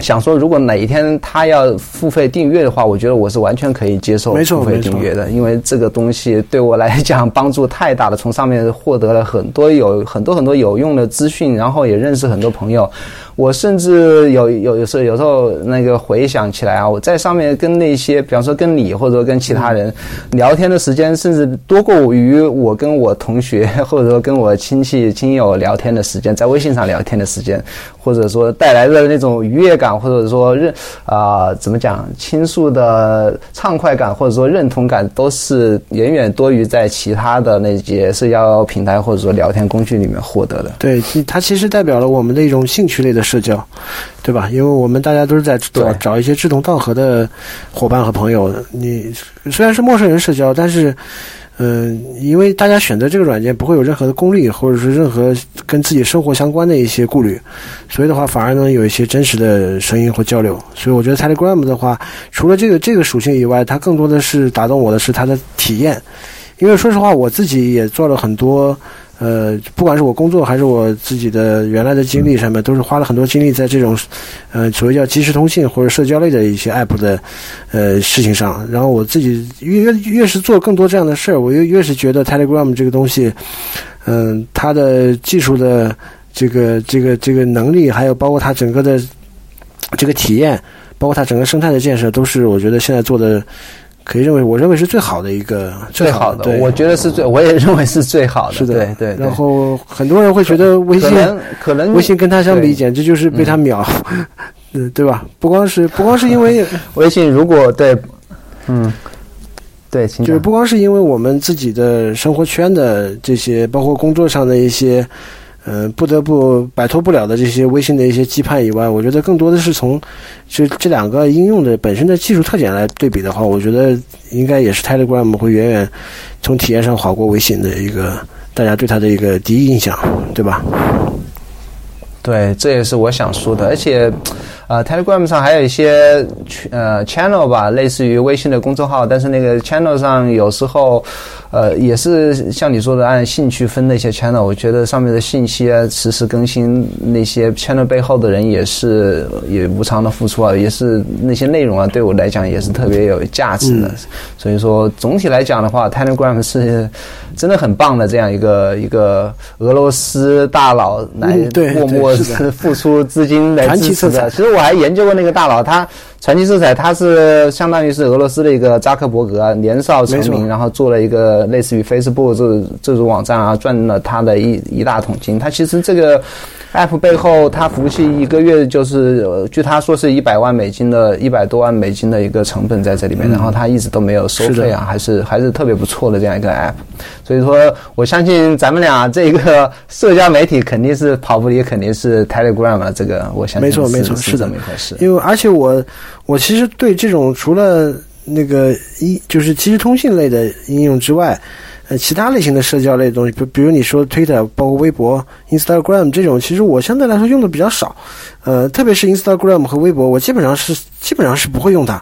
想说如果哪一天他要付费订阅的话，我觉得我是完全可以接受付费订阅的，因为这个东西对我来讲帮助太大了，从上面获得了很多有很多很多有用的资讯，然后也认识很多朋友。我甚至有有有时候有时候那个回想起来啊，我在上面跟那些，比方说跟你或者说跟其他人聊天的时间，甚至多过于我跟我同学或者说跟我亲戚亲友聊天的时间，在微信上聊天的时间，或者说带来的那种愉悦感，或者说认啊怎么讲倾诉的畅快感，或者说认同感，都是远远多于在其他的那些社交平台或者说聊天工具里面获得的。对，它其实代表了我们的一种兴趣类的。社交，对吧？因为我们大家都是在找找一些志同道合的伙伴和朋友。你虽然是陌生人社交，但是，嗯，因为大家选择这个软件不会有任何的功利，或者是任何跟自己生活相关的一些顾虑，所以的话反而能有一些真实的声音或交流。所以我觉得 Telegram 的话，除了这个这个属性以外，它更多的是打动我的是它的体验。因为说实话，我自己也做了很多。呃，不管是我工作还是我自己的原来的经历上面，都是花了很多精力在这种，呃，所谓叫即时通信或者社交类的一些 app 的，呃，事情上。然后我自己越越是做更多这样的事儿，我越越是觉得 Telegram 这个东西，嗯，它的技术的这个这个这个能力，还有包括它整个的这个体验，包括它整个生态的建设，都是我觉得现在做的。可以认为，我认为是最好的一个最好的，我觉得是最，我也认为是最好的。是的，对对。然后很多人会觉得微信可能微信跟它相比，简直就是被它秒，嗯，对吧？不光是不光是因为 微信，如果对，嗯，对，就是不光是因为我们自己的生活圈的这些，包括工作上的一些。嗯，不得不摆脱不了的这些微信的一些羁绊以外，我觉得更多的是从这这两个应用的本身的技术特点来对比的话，我觉得应该也是 Telegram 会远远从体验上好过微信的一个大家对它的一个第一印象，对吧？对，这也是我想说的，而且。呃，Telegram 上还有一些呃 channel 吧，类似于微信的公众号，但是那个 channel 上有时候，呃，也是像你说的按兴趣分的一些 channel，我觉得上面的信息啊，实时更新，那些 channel 背后的人也是也无偿的付出啊，也是那些内容啊，对我来讲也是特别有价值的。所以说，总体来讲的话，Telegram 是真的很棒的这样一个一个俄罗斯大佬来默默付出资金来支持的。其实我。还研究过那个大佬，他传奇色彩，它是相当于是俄罗斯的一个扎克伯格，年少成名，然后做了一个类似于 Facebook 这这种网站啊，赚了他的一一大桶金。他其实这个。app 背后，他服务器一个月就是，据他说是一百万美金的，一百多万美金的一个成本在这里面，然后他一直都没有收费啊，还是还是特别不错的这样一个 app。所以说，我相信咱们俩这个社交媒体肯定是跑不离，肯定是 Telegram 啊，这个我相信没错没错是这么一回事。因为而且我我其实对这种除了那个一就是即时通信类的应用之外。呃，其他类型的社交类的东西，比比如你说 Twitter，包括微博、Instagram 这种，其实我相对来说用的比较少。呃，特别是 Instagram 和微博，我基本上是基本上是不会用它。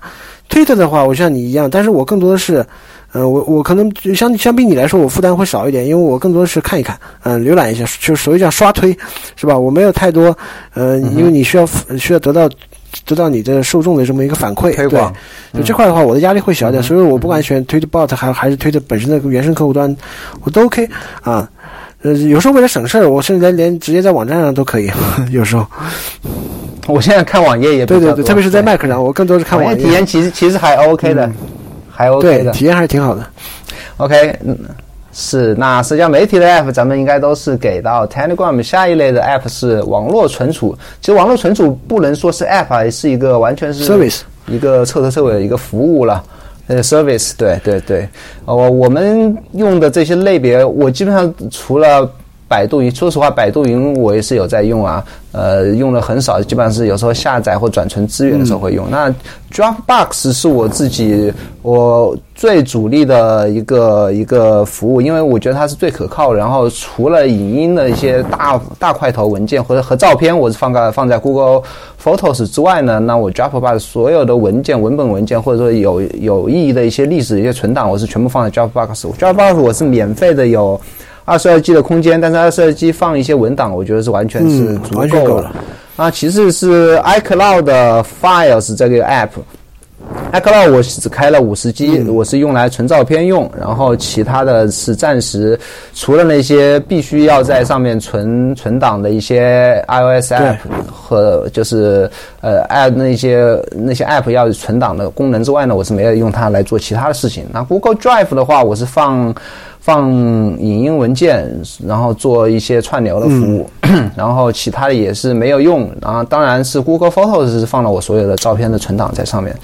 Twitter 的话，我像你一样，但是我更多的是，呃，我我可能相相比你来说，我负担会少一点，因为我更多的是看一看，嗯，浏览一下，就所谓叫刷推，是吧？我没有太多，呃，因为你需要需要得到。得到你的受众的这么一个反馈，对，就这块的话，我的压力会小点，所以我不管选推的 bot 还还是推的本身的原生客户端，我都 OK 啊。呃，有时候为了省事儿，我甚至连连直接在网站上都可以。有时候，我现在看网页也对对对，特别是在 Mac 上，我更多是看网页体验，其实其实还 OK 的，还 OK 的，体验还是挺好的。OK，嗯。是，那社交媒体的 app 咱们应该都是给到 Telegram 下一类的 app 是网络存储。其实网络存储不能说是 app，是一个完全是 service，一个彻头彻尾的一个服务了。呃，service，对对对。呃，我们用的这些类别，我基本上除了。百度云，说实话，百度云我也是有在用啊，呃，用的很少，基本上是有时候下载或转存资源的时候会用。那 Dropbox 是我自己我最主力的一个一个服务，因为我觉得它是最可靠的。然后除了影音的一些大大块头文件或者和照片，我是放在放在 Google Photos 之外呢，那我 Dropbox 所有的文件、文本文件或者说有有意义的一些历史一些存档，我是全部放在 Dropbox。Dropbox 我是免费的有。二十二 G 的空间，但是二十二 G 放一些文档，我觉得是完全是足够了。啊，其次是 iCloud Files 这个 App，iCloud 我只开了五十 G，我是用来存照片用，然后其他的是暂时除了那些必须要在上面存存档的一些 iOS App 和就是呃 App 那些那些 App 要存档的功能之外呢，我是没有用它来做其他的事情。那 Google Drive 的话，我是放。放影音文件，然后做一些串流的服务，然后其他的也是没有用。然后当然是 Google Photos 是放了我所有的照片的存档在上面。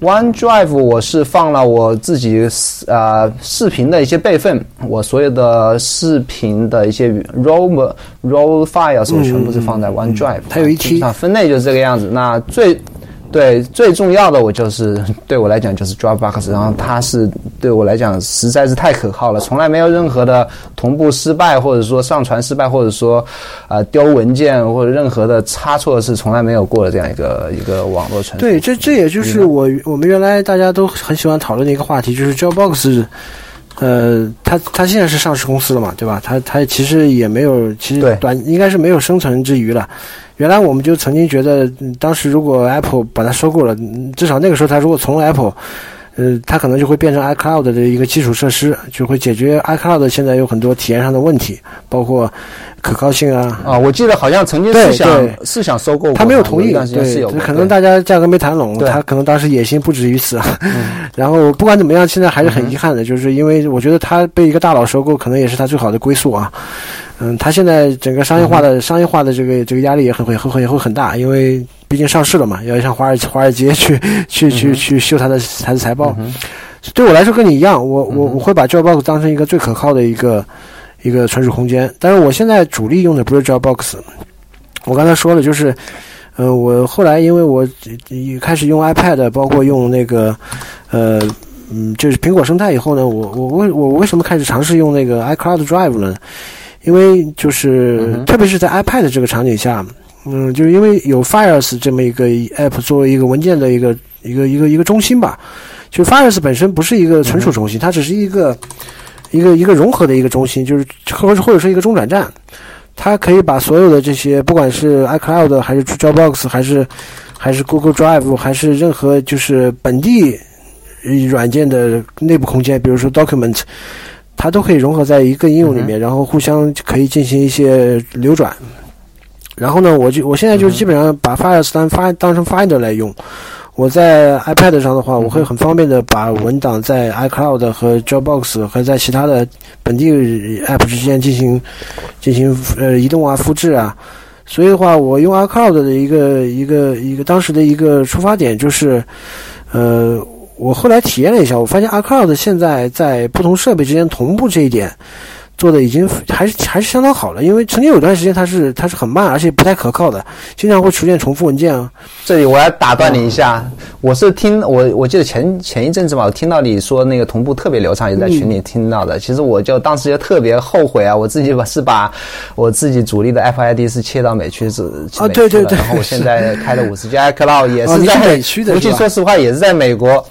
OneDrive 我是放了我自己啊视频的一些备份，我所有的视频的一些 RAW RAW files 我全部是放在 OneDrive。它有一期啊分类就是这个样子。那最对，最重要的我就是 对我来讲就是 Dropbox，然后它是对我来讲实在是太可靠了，从来没有任何的同步失败，或者说上传失败，或者说啊丢文件或者任何的差错是从来没有过的这样一个一个网络存。对，这这也就是我我们原来大家都很喜欢讨论的一个话题，就是 Dropbox，呃，它它现在是上市公司了嘛，对吧？它它其实也没有，其实短应该是没有生存之余了。原来我们就曾经觉得，当时如果 Apple 把它收购了，至少那个时候它如果从 Apple，呃，它可能就会变成 iCloud 的一个基础设施，就会解决 iCloud 现在有很多体验上的问题，包括可靠性啊。啊，我记得好像曾经是想是想收购，他没有同意，对，可能大家价格没谈拢，他可能当时野心不止于此。然后不管怎么样，现在还是很遗憾的，就是因为我觉得他被一个大佬收购，可能也是他最好的归宿啊。嗯，他现在整个商业化的商业化的这个这个压力也很会会也会很大，因为毕竟上市了嘛，要向华尔华尔街去 去去去秀他的他的财报。对我来说跟你一样，我我我会把 Dropbox 当成一个最可靠的一个一个存储空间。但是我现在主力用的不是 Dropbox，我刚才说了，就是呃，我后来因为我开始用 iPad，包括用那个呃嗯，就是苹果生态以后呢，我我为我为什么开始尝试用那个 iCloud Drive 呢？因为就是，特别是在 iPad 这个场景下，嗯，就是因为有 Files 这么一个 app 作为一个文件的一个一个一个一个中心吧。就 Files 本身不是一个存储中心，它只是一个一个一个融合的一个中心，就是或者或者是一个中转站。它可以把所有的这些，不管是 iCloud 还是 Dropbox 还是还是 Google Drive 还是任何就是本地软件的内部空间，比如说 Document，它都可以融合在一个应用里面，然后互相可以进行一些流转。然后呢，我就我现在就基本上把 Files 当发当成 Finder 来用。我在 iPad 上的话，我会很方便的把文档在 iCloud 和 Dropbox 和在其他的本地 App 之间进行进行呃移动啊、复制啊。所以的话，我用 iCloud 的一个一个一个当时的一个出发点就是，呃，我后来体验了一下，我发现 iCloud 现在在不同设备之间同步这一点。做的已经还是还是相当好了，因为曾经有段时间它是它是很慢，而且不太可靠的，经常会出现重复文件啊。这里我要打断你一下，我是听我我记得前前一阵子吧，我听到你说那个同步特别流畅，也在群里听到的。其实我就当时就特别后悔啊，我自己把是把我自己主力的 FID 是切到美区是啊，对对对，然后我现在开了五十 G iCloud 也 是在美区的，尤其说实话也是在美国。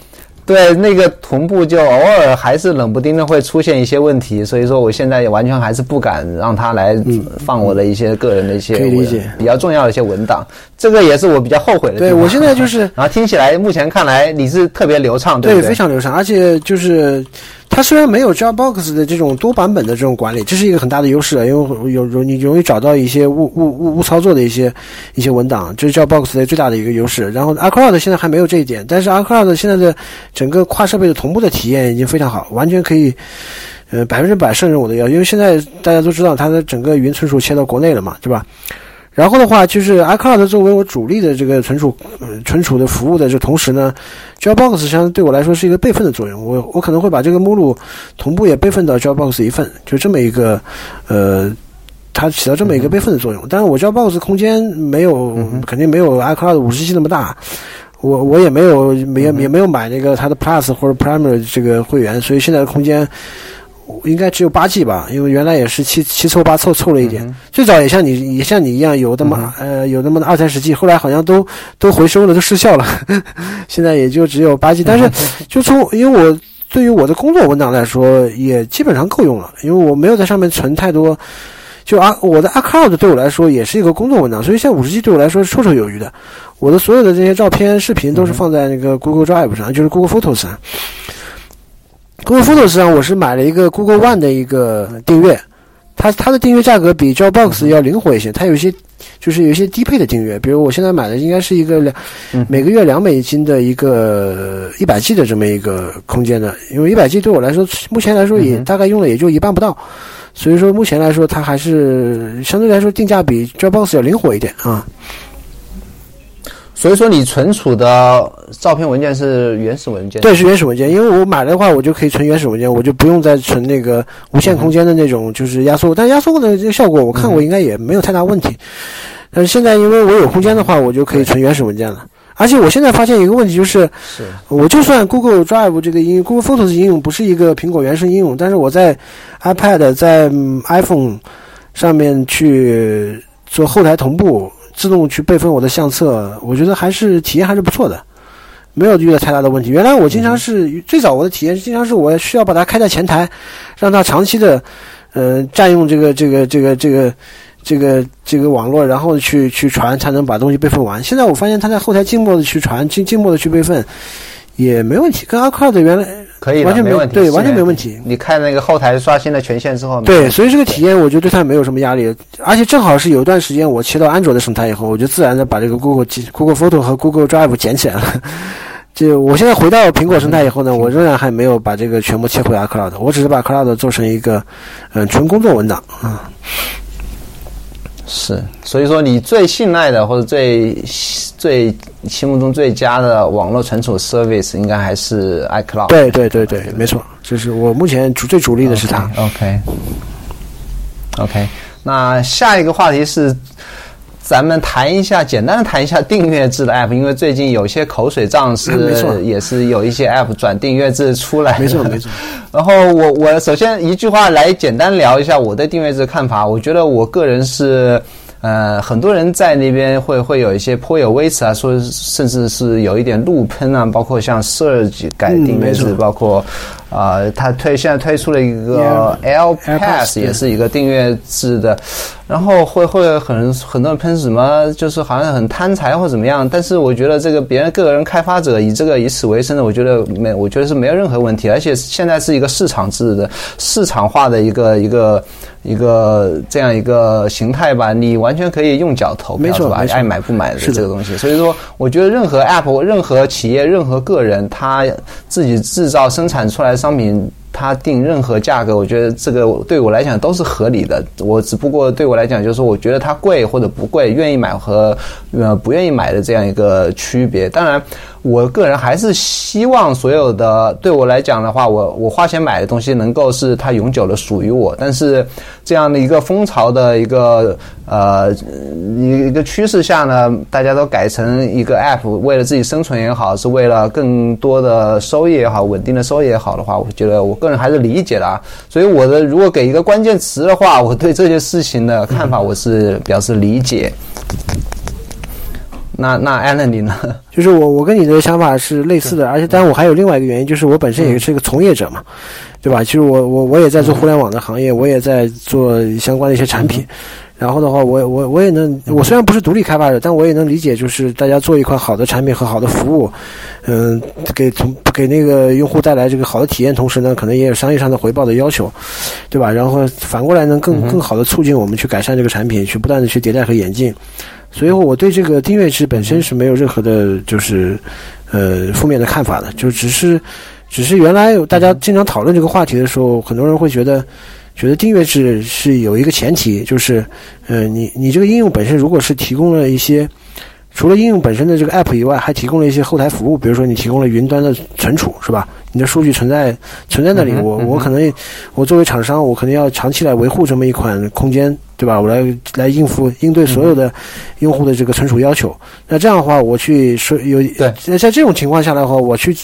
对，那个同步就偶尔还是冷不丁的会出现一些问题，所以说我现在也完全还是不敢让他来放我的一些个人的一些比较重要的一些文档，这个也是我比较后悔的。对我现在就是，然后听起来目前看来你是特别流畅，对，非常流畅，而且就是。它虽然没有 Dropbox 的这种多版本的这种管理，这是一个很大的优势，因为有容你容易找到一些误误误误操作的一些一些文档，这是 Dropbox 的最大的一个优势。然后 iCloud 现在还没有这一点，但是 iCloud 现在的整个跨设备的同步的体验已经非常好，完全可以呃百分之百胜任我的要，因为现在大家都知道它的整个云存储迁到国内了嘛，对吧？然后的话，就是 iCloud 作为我主力的这个存储存储的服务的这同时呢，Dropbox 实际上对我来说是一个备份的作用。我我可能会把这个目录同步也备份到 Dropbox 一份，就这么一个呃，它起到这么一个备份的作用。但是我 Dropbox 空间没有肯定没有 iCloud 五十 G 那么大，我我也没有也也没有买那个它的 Plus 或者 Premier 这个会员，所以现在的空间。应该只有八 G 吧，因为原来也是七七凑八凑凑了一点。最早也像你也像你一样有那么呃有那么二三十 G，后来好像都都回收了，都失效了。现在也就只有八 G，但是就从因为我对于我的工作文档来说，也基本上够用了，因为我没有在上面存太多。就啊，我的 iCloud 对我来说也是一个工作文档，所以现在五十 G 对我来说是绰绰有余的。我的所有的这些照片、视频都是放在那个 Google Drive 上，就是 Google Photos 上。Google Photos 上，我是买了一个 Google One 的一个订阅，它它的订阅价格比 Dropbox 要灵活一些，它有一些就是有一些低配的订阅，比如我现在买的应该是一个两每个月两美金的一个一百 G 的这么一个空间的，因为一百 G 对我来说目前来说也大概用了也就一半不到，所以说目前来说它还是相对来说定价比 Dropbox 要灵活一点啊。所以说，你存储的照片文件是原始文件？对，是原始文件。因为我买的话，我就可以存原始文件，我就不用再存那个无限空间的那种，就是压缩。但压缩的这个效果，我看过应该也没有太大问题。但是现在，因为我有空间的话，我就可以存原始文件了。而且我现在发现一个问题，就是我就算 Google Drive 这个应用，Google Photos 应用不是一个苹果原生应用，但是我在 iPad、在 iPhone 上面去做后台同步。自动去备份我的相册，我觉得还是体验还是不错的，没有遇到太大的问题。原来我经常是最早我的体验经常是我需要把它开在前台，让它长期的，呃，占用这个这个这个这个这个这个网络，然后去去传才能把东西备份完。现在我发现它在后台静默的去传，静静默的去备份。也没问题，跟阿克的原来可以完全没问题，对，完全没问题。你看那个后台刷新了权限之后，对，所以这个体验我觉得对它没有什么压力，而且正好是有一段时间我切到安卓的生态以后，我就自然的把这个 Google Google Photo 和 Google Drive 捡起来了。就我现在回到苹果生态以后呢，我仍然还没有把这个全部切回 iCloud，我只是把 Cloud 做成一个嗯纯工作文档啊。是，所以说你最信赖的或者最最心目中最佳的网络存储 service 应该还是 iCloud。对对对对，没错，就是我目前主最主力的是它。OK。OK，那下一个话题是。咱们谈一下，简单的谈一下订阅制的 app，因为最近有些口水仗是，也是有一些 app 转订阅制出来。没错没错。然后我我首先一句话来简单聊一下我对订阅制的看法。我觉得我个人是。呃，很多人在那边会会有一些颇有微词啊，说甚至是有一点怒喷啊，包括像 Surge 改订阅制，包括。啊，他推现在推出了一个 L Pass，也是一个订阅制的，然后会会很很多人喷什么，就是好像很贪财或怎么样。但是我觉得这个别人个人开发者以这个以此为生的，我觉得没，我觉得是没有任何问题。而且现在是一个市场制的市场化的一个一个一个这样一个形态吧，你完全可以用脚投票是吧？爱买不买的这个东西。所以说，我觉得任何 App、任何企业、任何个人，他自己制造生产出来。商品，他定任何价格，我觉得这个对我来讲都是合理的。我只不过对我来讲，就是，我觉得它贵或者不贵，愿意买和呃不愿意买的这样一个区别。当然。我个人还是希望所有的对我来讲的话，我我花钱买的东西能够是它永久的属于我。但是这样的一个风潮的一个呃一个趋势下呢，大家都改成一个 app，为了自己生存也好，是为了更多的收益也好，稳定的收益也好的话，我觉得我个个人还是理解的啊。所以我的如果给一个关键词的话，我对这些事情的看法，我是表示理解。那那艾伦你呢？就是我我跟你的想法是类似的，而且当然我还有另外一个原因，就是我本身也是一个从业者嘛，对吧？其实我我我也在做互联网的行业，我也在做相关的一些产品。然后的话，我我我也能，我虽然不是独立开发者，但我也能理解，就是大家做一款好的产品和好的服务，嗯，给从给那个用户带来这个好的体验，同时呢，可能也有商业上的回报的要求，对吧？然后反过来能更更好的促进我们去改善这个产品，去不断的去迭代和演进。所以我对这个订阅制本身是没有任何的，就是呃负面的看法的，就只是只是原来大家经常讨论这个话题的时候，很多人会觉得觉得订阅制是有一个前提，就是呃你你这个应用本身如果是提供了一些除了应用本身的这个 app 以外，还提供了一些后台服务，比如说你提供了云端的存储，是吧？你的数据存在存在那里，我我可能我作为厂商，我可能要长期来维护这么一款空间。对吧？我来来应付应对所有的用户的这个存储要求。那这样的话，我去说有在，在这种情况下的话，我去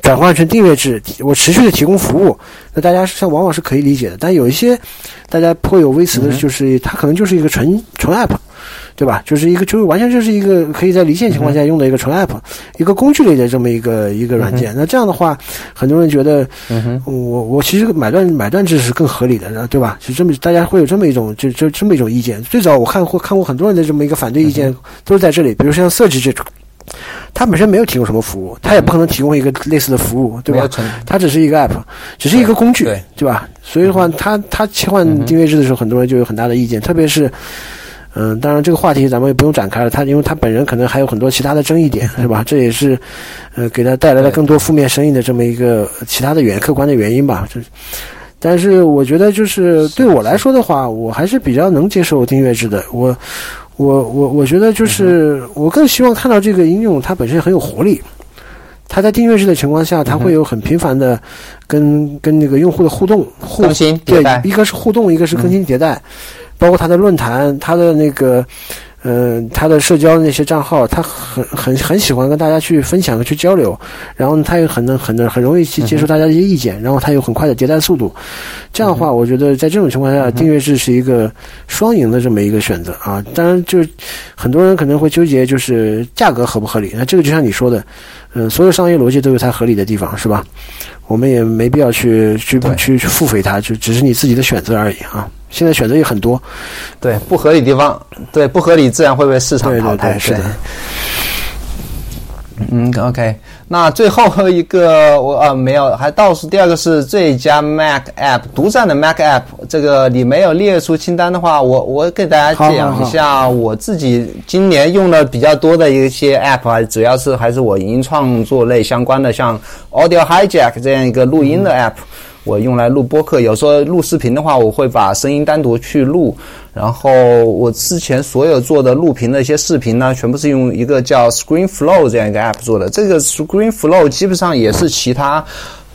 转换成订阅制，我持续的提供服务，那大家像往往是可以理解的。但有一些大家颇有微词的，就是它可能就是一个纯纯 app。对吧？就是一个，就是完全就是一个可以在离线情况下用的一个纯 app，一个工具类的这么一个一个软件。那这样的话，很多人觉得，我我其实买断买断制是更合理的，对吧？是这么大家会有这么一种就就这么一种意见。最早我看过看过很多人的这么一个反对意见，都是在这里。比如像设计这种，它本身没有提供什么服务，它也不可能提供一个类似的服务，对吧？它只是一个 app，只是一个工具，对吧？所以的话，它它切换订阅制的时候，很多人就有很大的意见，特别是。嗯，当然这个话题咱们也不用展开了。他因为他本人可能还有很多其他的争议点，是吧？这也是，呃，给他带来了更多负面声音的这么一个其他的原客观的原因吧。这，但是我觉得就是对我来说的话，我还是比较能接受订阅制的。我，我，我，我觉得就是我更希望看到这个应用它本身很有活力。它在订阅制的情况下，它会有很频繁的跟跟那个用户的互动，更新迭代。一个是互动，一个是更新迭代。包括他的论坛，他的那个，嗯，他的社交那些账号，他很很很喜欢跟大家去分享和去交流，然后他也很能很能很容易去接受大家的一些意见，然后他有很快的迭代速度。这样的话，我觉得在这种情况下，订阅制是一个双赢的这么一个选择啊。当然，就很多人可能会纠结，就是价格合不合理？那这个就像你说的，嗯，所有商业逻辑都有它合理的地方，是吧？我们也没必要去去去去付费它，就只是你自己的选择而已啊。现在选择也很多，对不合理地方，对不合理自然会被市场淘汰。是的。嗯，OK，那最后一个我呃没有，还倒数第二个是最佳 Mac App 独占的 Mac App，这个你没有列出清单的话，我我给大家讲一下我自己今年用的比较多的一些 App 啊，主要是还是我音创作类相关的，像 Audio Hijack 这样一个录音的 App。我用来录播客，有时候录视频的话，我会把声音单独去录。然后我之前所有做的录屏的一些视频呢，全部是用一个叫 Screen Flow 这样一个 app 做的。这个 Screen Flow 基本上也是其他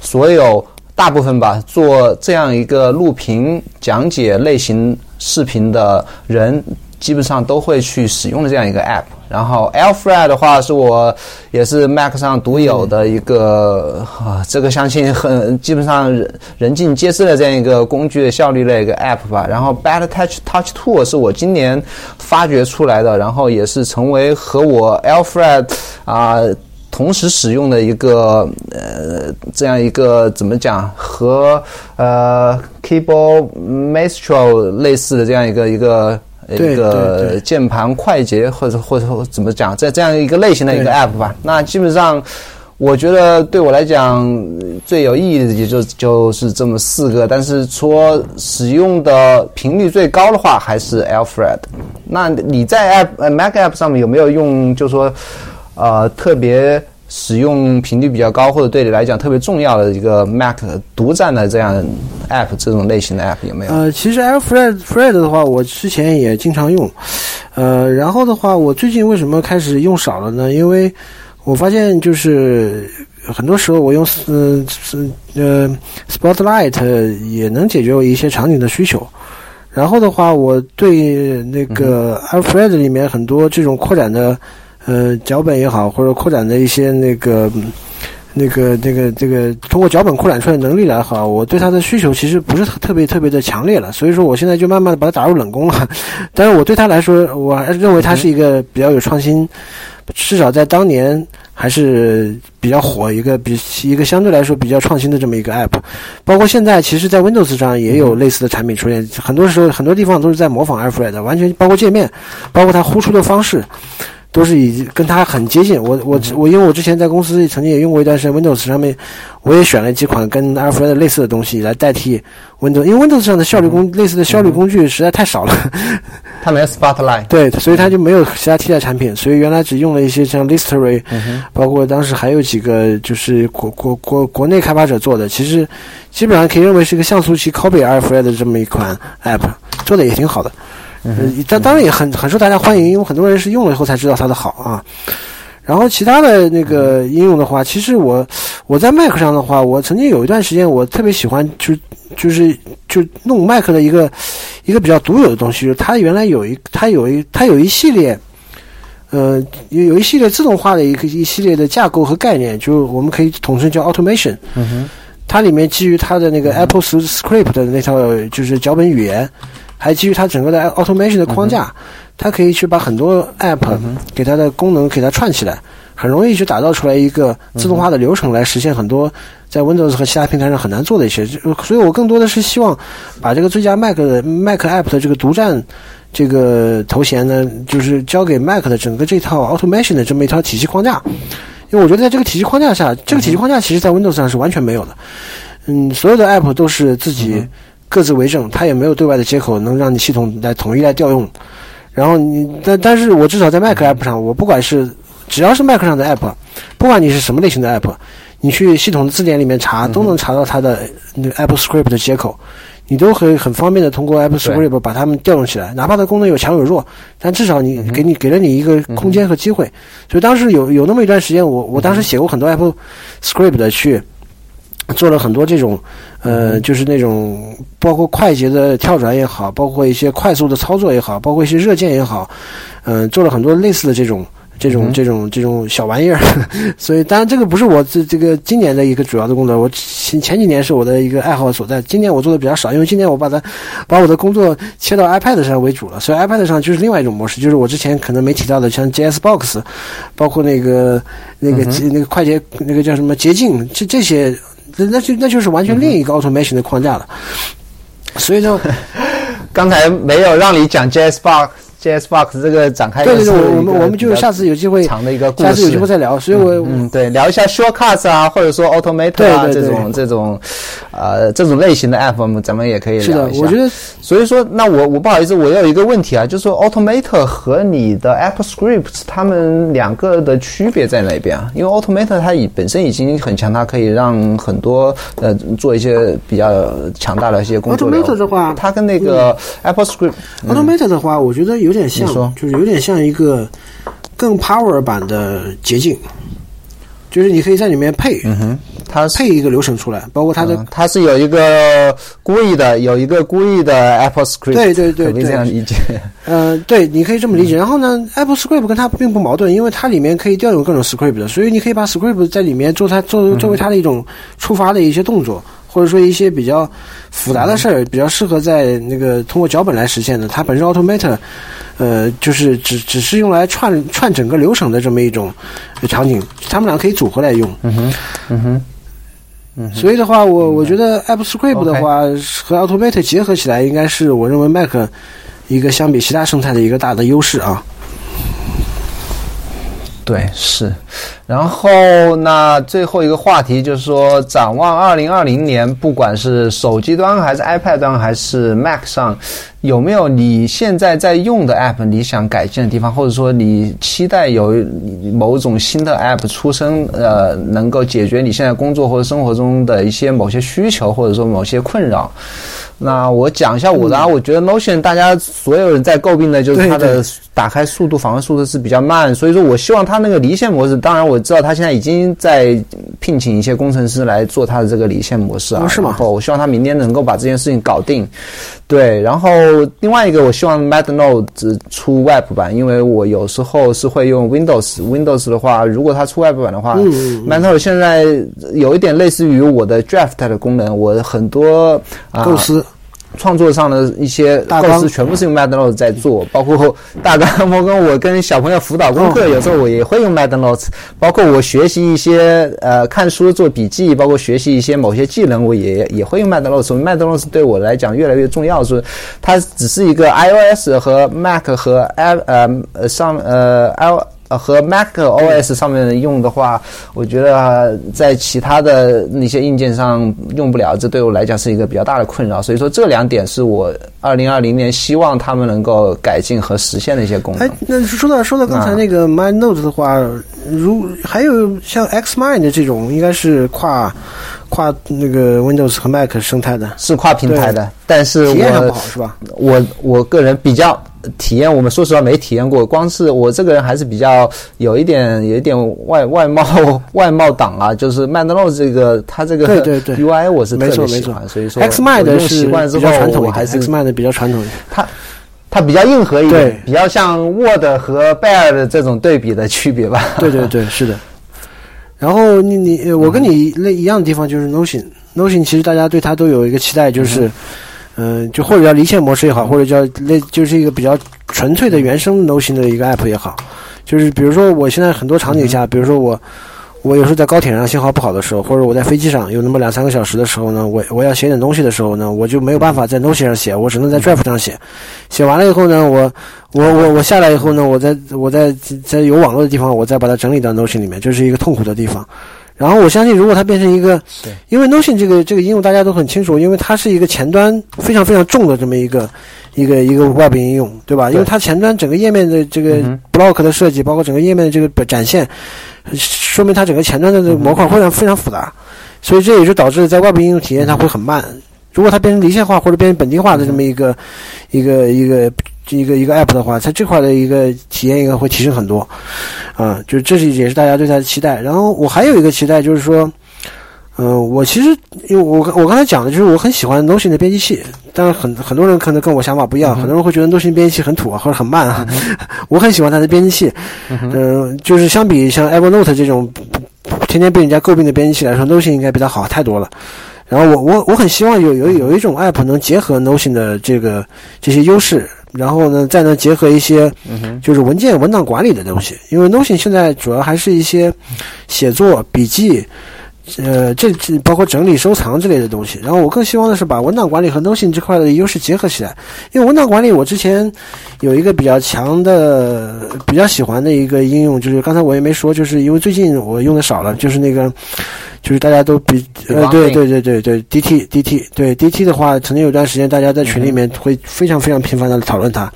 所有大部分吧，做这样一个录屏讲解类型视频的人基本上都会去使用的这样一个 app。然后 Alfred 的话是我也是 Mac 上独有的一个啊，这个相信很基本上人人尽皆知的这样一个工具的效率类一个 app 吧。然后 Bad Touch Touch Tool 是我今年发掘出来的，然后也是成为和我 Alfred 啊。同时使用的一个呃，这样一个怎么讲和呃 Keyboard Maestro 类似的这样一个一个一个键盘快捷或者或者怎么讲，在这样一个类型的一个 App 吧。那基本上，我觉得对我来讲最有意义的也就就是这么四个。但是说使用的频率最高的话，还是 Alfred。那你在 App Mac App 上面有没有用？就说。呃，特别使用频率比较高，或者对你来讲特别重要的一个 Mac 独占的这样 App 这种类型的 App 有没有？呃，其实 Alfred Fred 的话，我之前也经常用。呃，然后的话，我最近为什么开始用少了呢？因为我发现就是很多时候我用呃呃 Spotlight 也能解决我一些场景的需求。然后的话，我对那个 Alfred 里面很多这种扩展的。呃，脚本也好，或者扩展的一些那个、那个、那个、这个，通过脚本扩展出来能力来好，我对它的需求其实不是特别特别的强烈了。所以说，我现在就慢慢的把它打入冷宫了。但是我对它来说，我还认为它是一个比较有创新，至少在当年还是比较火一个比一个相对来说比较创新的这么一个 app。包括现在，其实，在 Windows 上也有类似的产品出现，很多时候很多地方都是在模仿 Alfred，完全包括界面，包括它呼出的方式。都是以跟它很接近。我我我，因为我之前在公司曾经也用过一段时间 Windows 上面，我也选了几款跟 Alfred 类似的东西来代替 Windows，因为 Windows 上的效率工类似的效率工具实在太少了。它没有 Spotlight。对，所以它就没有其他替代产品。所以原来只用了一些像 Listery，包括当时还有几个就是国国国国内开发者做的，其实基本上可以认为是一个像素级 copy Alfred 的这么一款 App，做的也挺好的。嗯，但当然也很很受大家欢迎，因为很多人是用了以后才知道它的好啊。然后其他的那个应用的话，其实我我在 Mac 上的话，我曾经有一段时间我特别喜欢，就就是就弄 Mac 的一个一个比较独有的东西，就是它原来有一它有一它有一系列，呃，有有一系列自动化的一个一系列的架构和概念，就我们可以统称叫 Automation。嗯哼，它里面基于它的那个 Apple Script 的那套就是脚本语言。还基于它整个的 automation 的框架，它可以去把很多 app 给它的功能给它串起来，很容易去打造出来一个自动化的流程来实现很多在 Windows 和其他平台上很难做的一些。所以我更多的是希望把这个最佳 Mac 的 Mac app 的这个独占这个头衔呢，就是交给 Mac 的整个这套 automation 的这么一套体系框架。因为我觉得在这个体系框架下，这个体系框架其实在 Windows 上是完全没有的。嗯，所有的 app 都是自己。各自为政，它也没有对外的接口能让你系统来统一来调用。然后你，但但是我至少在 Mac App 上，我不管是只要是 Mac 上的 App，不管你是什么类型的 App，你去系统的字典里面查，都能查到它的那个 Apple Script 的接口，你都可以很方便的通过 Apple Script 把它们调用起来。哪怕它功能有强有弱，但至少你给你给了你一个空间和机会。所以当时有有那么一段时间，我我当时写过很多 Apple Script 的去。做了很多这种，呃，就是那种包括快捷的跳转也好，包括一些快速的操作也好，包括一些热键也好，嗯，做了很多类似的这种、这种、这种、这种小玩意儿。所以，当然这个不是我这这个今年的一个主要的工作，我前前几年是我的一个爱好所在。今年我做的比较少，因为今年我把它把我的工作切到 iPad 上为主了，所以 iPad 上就是另外一种模式，就是我之前可能没提到的，像 JS Box，包括那个那个那个快捷那个叫什么捷径，这这些。那那就那就是完全另一个 automation 的框架了，所以说，刚才没有让你讲 JSBox。JSBox 这个展开对对对，我们我们就下次有机会长的一个故事，下次有机会再聊。所以我嗯，对，聊一下 Shortcuts 啊，或者说 Automator 啊这种这种呃这种类型的 App，咱们也可以聊一下。我觉得，所以说，那我我不好意思，我有一个问题啊，就是说 Automator 和你的 Apple Scripts 它们两个的区别在哪边啊？因为 Automator 它已本身已经很强，它可以让很多呃做一些比较强大的一些工作。Automator 的话，它跟那个 Apple Script Automator 的话，我觉得有。有点像，就是有点像一个更 power 版的捷径，就是你可以在里面配，嗯哼它配一个流程出来，包括它的嗯它是有一个故意的，有一个故意的 Apple Script，对对对可可以这样理解？呃，对，你可以这么理解。然后呢，Apple Script 跟它并不矛盾，因为它里面可以调用各种 script 的，所以你可以把 script 在里面做它做作为它的一种触发的一些动作，或者说一些比较复杂的事儿，比较适合在那个通过脚本来实现的。它本身 Automator，呃，就是只只是用来串串整个流程的这么一种场景，他们俩可以组合来用。嗯哼，嗯哼。所以的话，我我觉得 Apple Script 的话和 Automator 结合起来，应该是我认为 Mac 一个相比其他生态的一个大的优势啊。对，是。然后那最后一个话题就是说，展望二零二零年，不管是手机端还是 iPad 端还是 Mac 上，有没有你现在在用的 App 你想改进的地方，或者说你期待有某种新的 App 出生，呃，能够解决你现在工作或者生活中的一些某些需求，或者说某些困扰？那我讲一下我的啊，我觉得 Notion 大家所有人在诟病的就是它的打开速度、访问速度是比较慢，所以说我希望它那个离线模式，当然我知道它现在已经在聘请一些工程师来做它的这个离线模式啊，哦是吗然后我希望它明天能够把这件事情搞定。对，然后另外一个，我希望 MadNote 出 Web 版，因为我有时候是会用 Windows。Windows 的话，如果它出 Web 版的话、嗯 m a d n o t e 现在有一点类似于我的 Draft 的功能，我很多啊构思创作上的一些构思全部是用 MadNote 在做，包括大纲。包括我跟小朋友辅导功课，有时候我也会用 MadNote。包括我学习一些呃看书做笔记，包括学习一些某些技能，我也也会用以 MadNote 对我来讲越来越重要，是它只是一个 iOS 和 Mac 和 i 呃呃上呃 i 呃，和 Mac OS 上面用的话，我觉得在其他的那些硬件上用不了，这对我来讲是一个比较大的困扰。所以说，这两点是我二零二零年希望他们能够改进和实现的一些功能哎。，那说到说到刚才那个 MindNote 的话，如还有像 Xmind 这种，应该是跨跨那个 Windows 和 Mac 生态的，是跨平台的，但是体验上不好是吧？我我个人比较体验，我们说实话没体验过。光是我这个人还是比较有一点有一点外外貌 外貌党啊，就是 MadNote 这个它这个对对对 UI 我是特没错没错别喜欢，所以说 Xmind 我用是习惯之比较传后，统一点我还是，Xmind 比较传统一点。它它比较硬核一对点，比较像 Word 和 Bear 的这种对比的区别吧。对对对，是的。然后你你呃我跟你那一样的地方就是 Notion，Notion 其实大家对它都有一个期待，就是，嗯、就或者叫离线模式也好，或者叫类就是一个比较纯粹的原生 Notion 的一个 app 也好，就是比如说我现在很多场景下，比如说我。我有时候在高铁上信号不好的时候，或者我在飞机上有那么两三个小时的时候呢，我我要写点东西的时候呢，我就没有办法在 Notion 上写，我只能在 Drive 上写。写完了以后呢，我我我我下来以后呢，我在我在在有网络的地方，我再把它整理到 Notion 里面，这是一个痛苦的地方。然后我相信，如果它变成一个，对，因为 Notion 这个这个应用大家都很清楚，因为它是一个前端非常非常重的这么一个一个一个 Web 应用，对吧？对。因为它前端整个页面的这个嗯 block 的设计，包括整个页面的这个展现，说明它整个前端的这个模块非常非常复杂，所以这也就导致在 Web 应用体验它会很慢。如果它变成离线化或者变成本地化的这么一个一个一个一个一个 app 的话，它这块的一个体验应该会提升很多，啊，就这是也是大家对它的期待。然后我还有一个期待就是说，嗯、我其实因为我我刚才讲的就是我很喜欢 Notion 的编辑器，但是很很多人可能跟我想法不一样，很多人会觉得 Notion 编辑器很土啊或者很慢啊，我很喜欢它的编辑器，嗯、就是相比像 Evernote 这种天天被人家诟病的编辑器来说，Notion 应该比它好太多了。然后我我我很希望有有有一种 app 能结合 Notion 的这个这些优势，然后呢再能结合一些就是文件文档管理的东西，因为 Notion 现在主要还是一些写作笔记。呃，这这包括整理、收藏之类的东西。然后我更希望的是把文档管理和 Notion 这块的优势结合起来。因为文档管理，我之前有一个比较强的、比较喜欢的一个应用，就是刚才我也没说，就是因为最近我用的少了，就是那个，就是大家都比呃，对对对对对，DT DT 对 DT 的话，曾经有段时间大家在群里面会非常非常频繁的讨论它。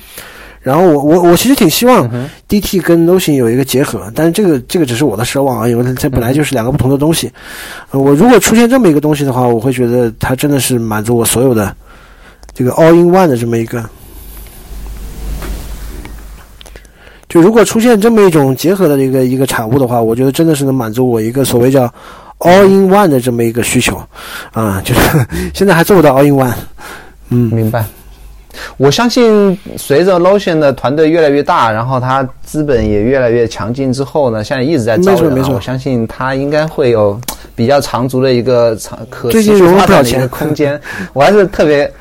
然后我我我其实挺希望 DT 跟 Notion 有一个结合，但是这个这个只是我的奢望啊，因为它它本来就是两个不同的东西。呃我如果出现这么一个东西的话，我会觉得它真的是满足我所有的这个 all in one 的这么一个。就如果出现这么一种结合的一个一个产物的话，我觉得真的是能满足我一个所谓叫 all in one 的这么一个需求，啊，就是 现在还做不到 all in one。嗯，明白。我相信随着 Lotion 的团队越来越大，然后它资本也越来越强劲之后呢，现在一直在招人。我相信它应该会有比较长足的一个长可持续发展的一个空间。我还是特别，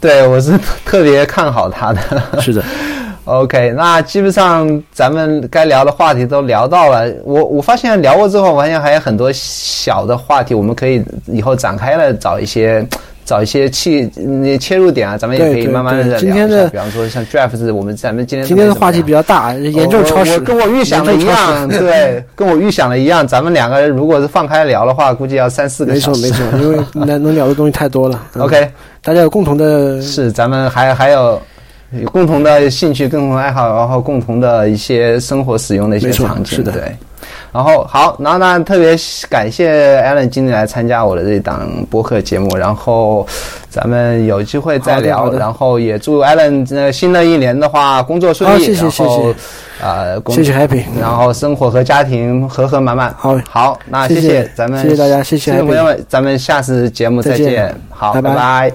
对我是特别看好它的。是的，OK，那基本上咱们该聊的话题都聊到了。我我发现聊过之后，我发现还有很多小的话题，我们可以以后展开了找一些找一些切嗯切入点啊，咱们也可以慢慢的聊一下。今天的比方说像 Draft，我们咱们今天今天的话题比较较大，严重超时。跟我预想的一样，对，跟我预想的一样。咱们两个人如果是放开聊的话，估计要三四个小时。没错没错，因为能能聊的东西太多了。嗯 OK，大家有共同的是，咱们还还有有共同的兴趣、共同爱好，然后共同的一些生活使用的一些场景，是的对。然后好，然后呢，特别感谢 Alan 今天来参加我的这档播客节目，然后咱们有机会再聊，然后也祝 Alan 呃新的一年的话工作顺利，好谢谢然后谢谢。呃，工谢谢 Happy，然后生活和家庭和和满满。好好，那谢谢谢咱们谢谢大家谢谢朋友们，咱们下次节目再再见见，好，拜拜。拜拜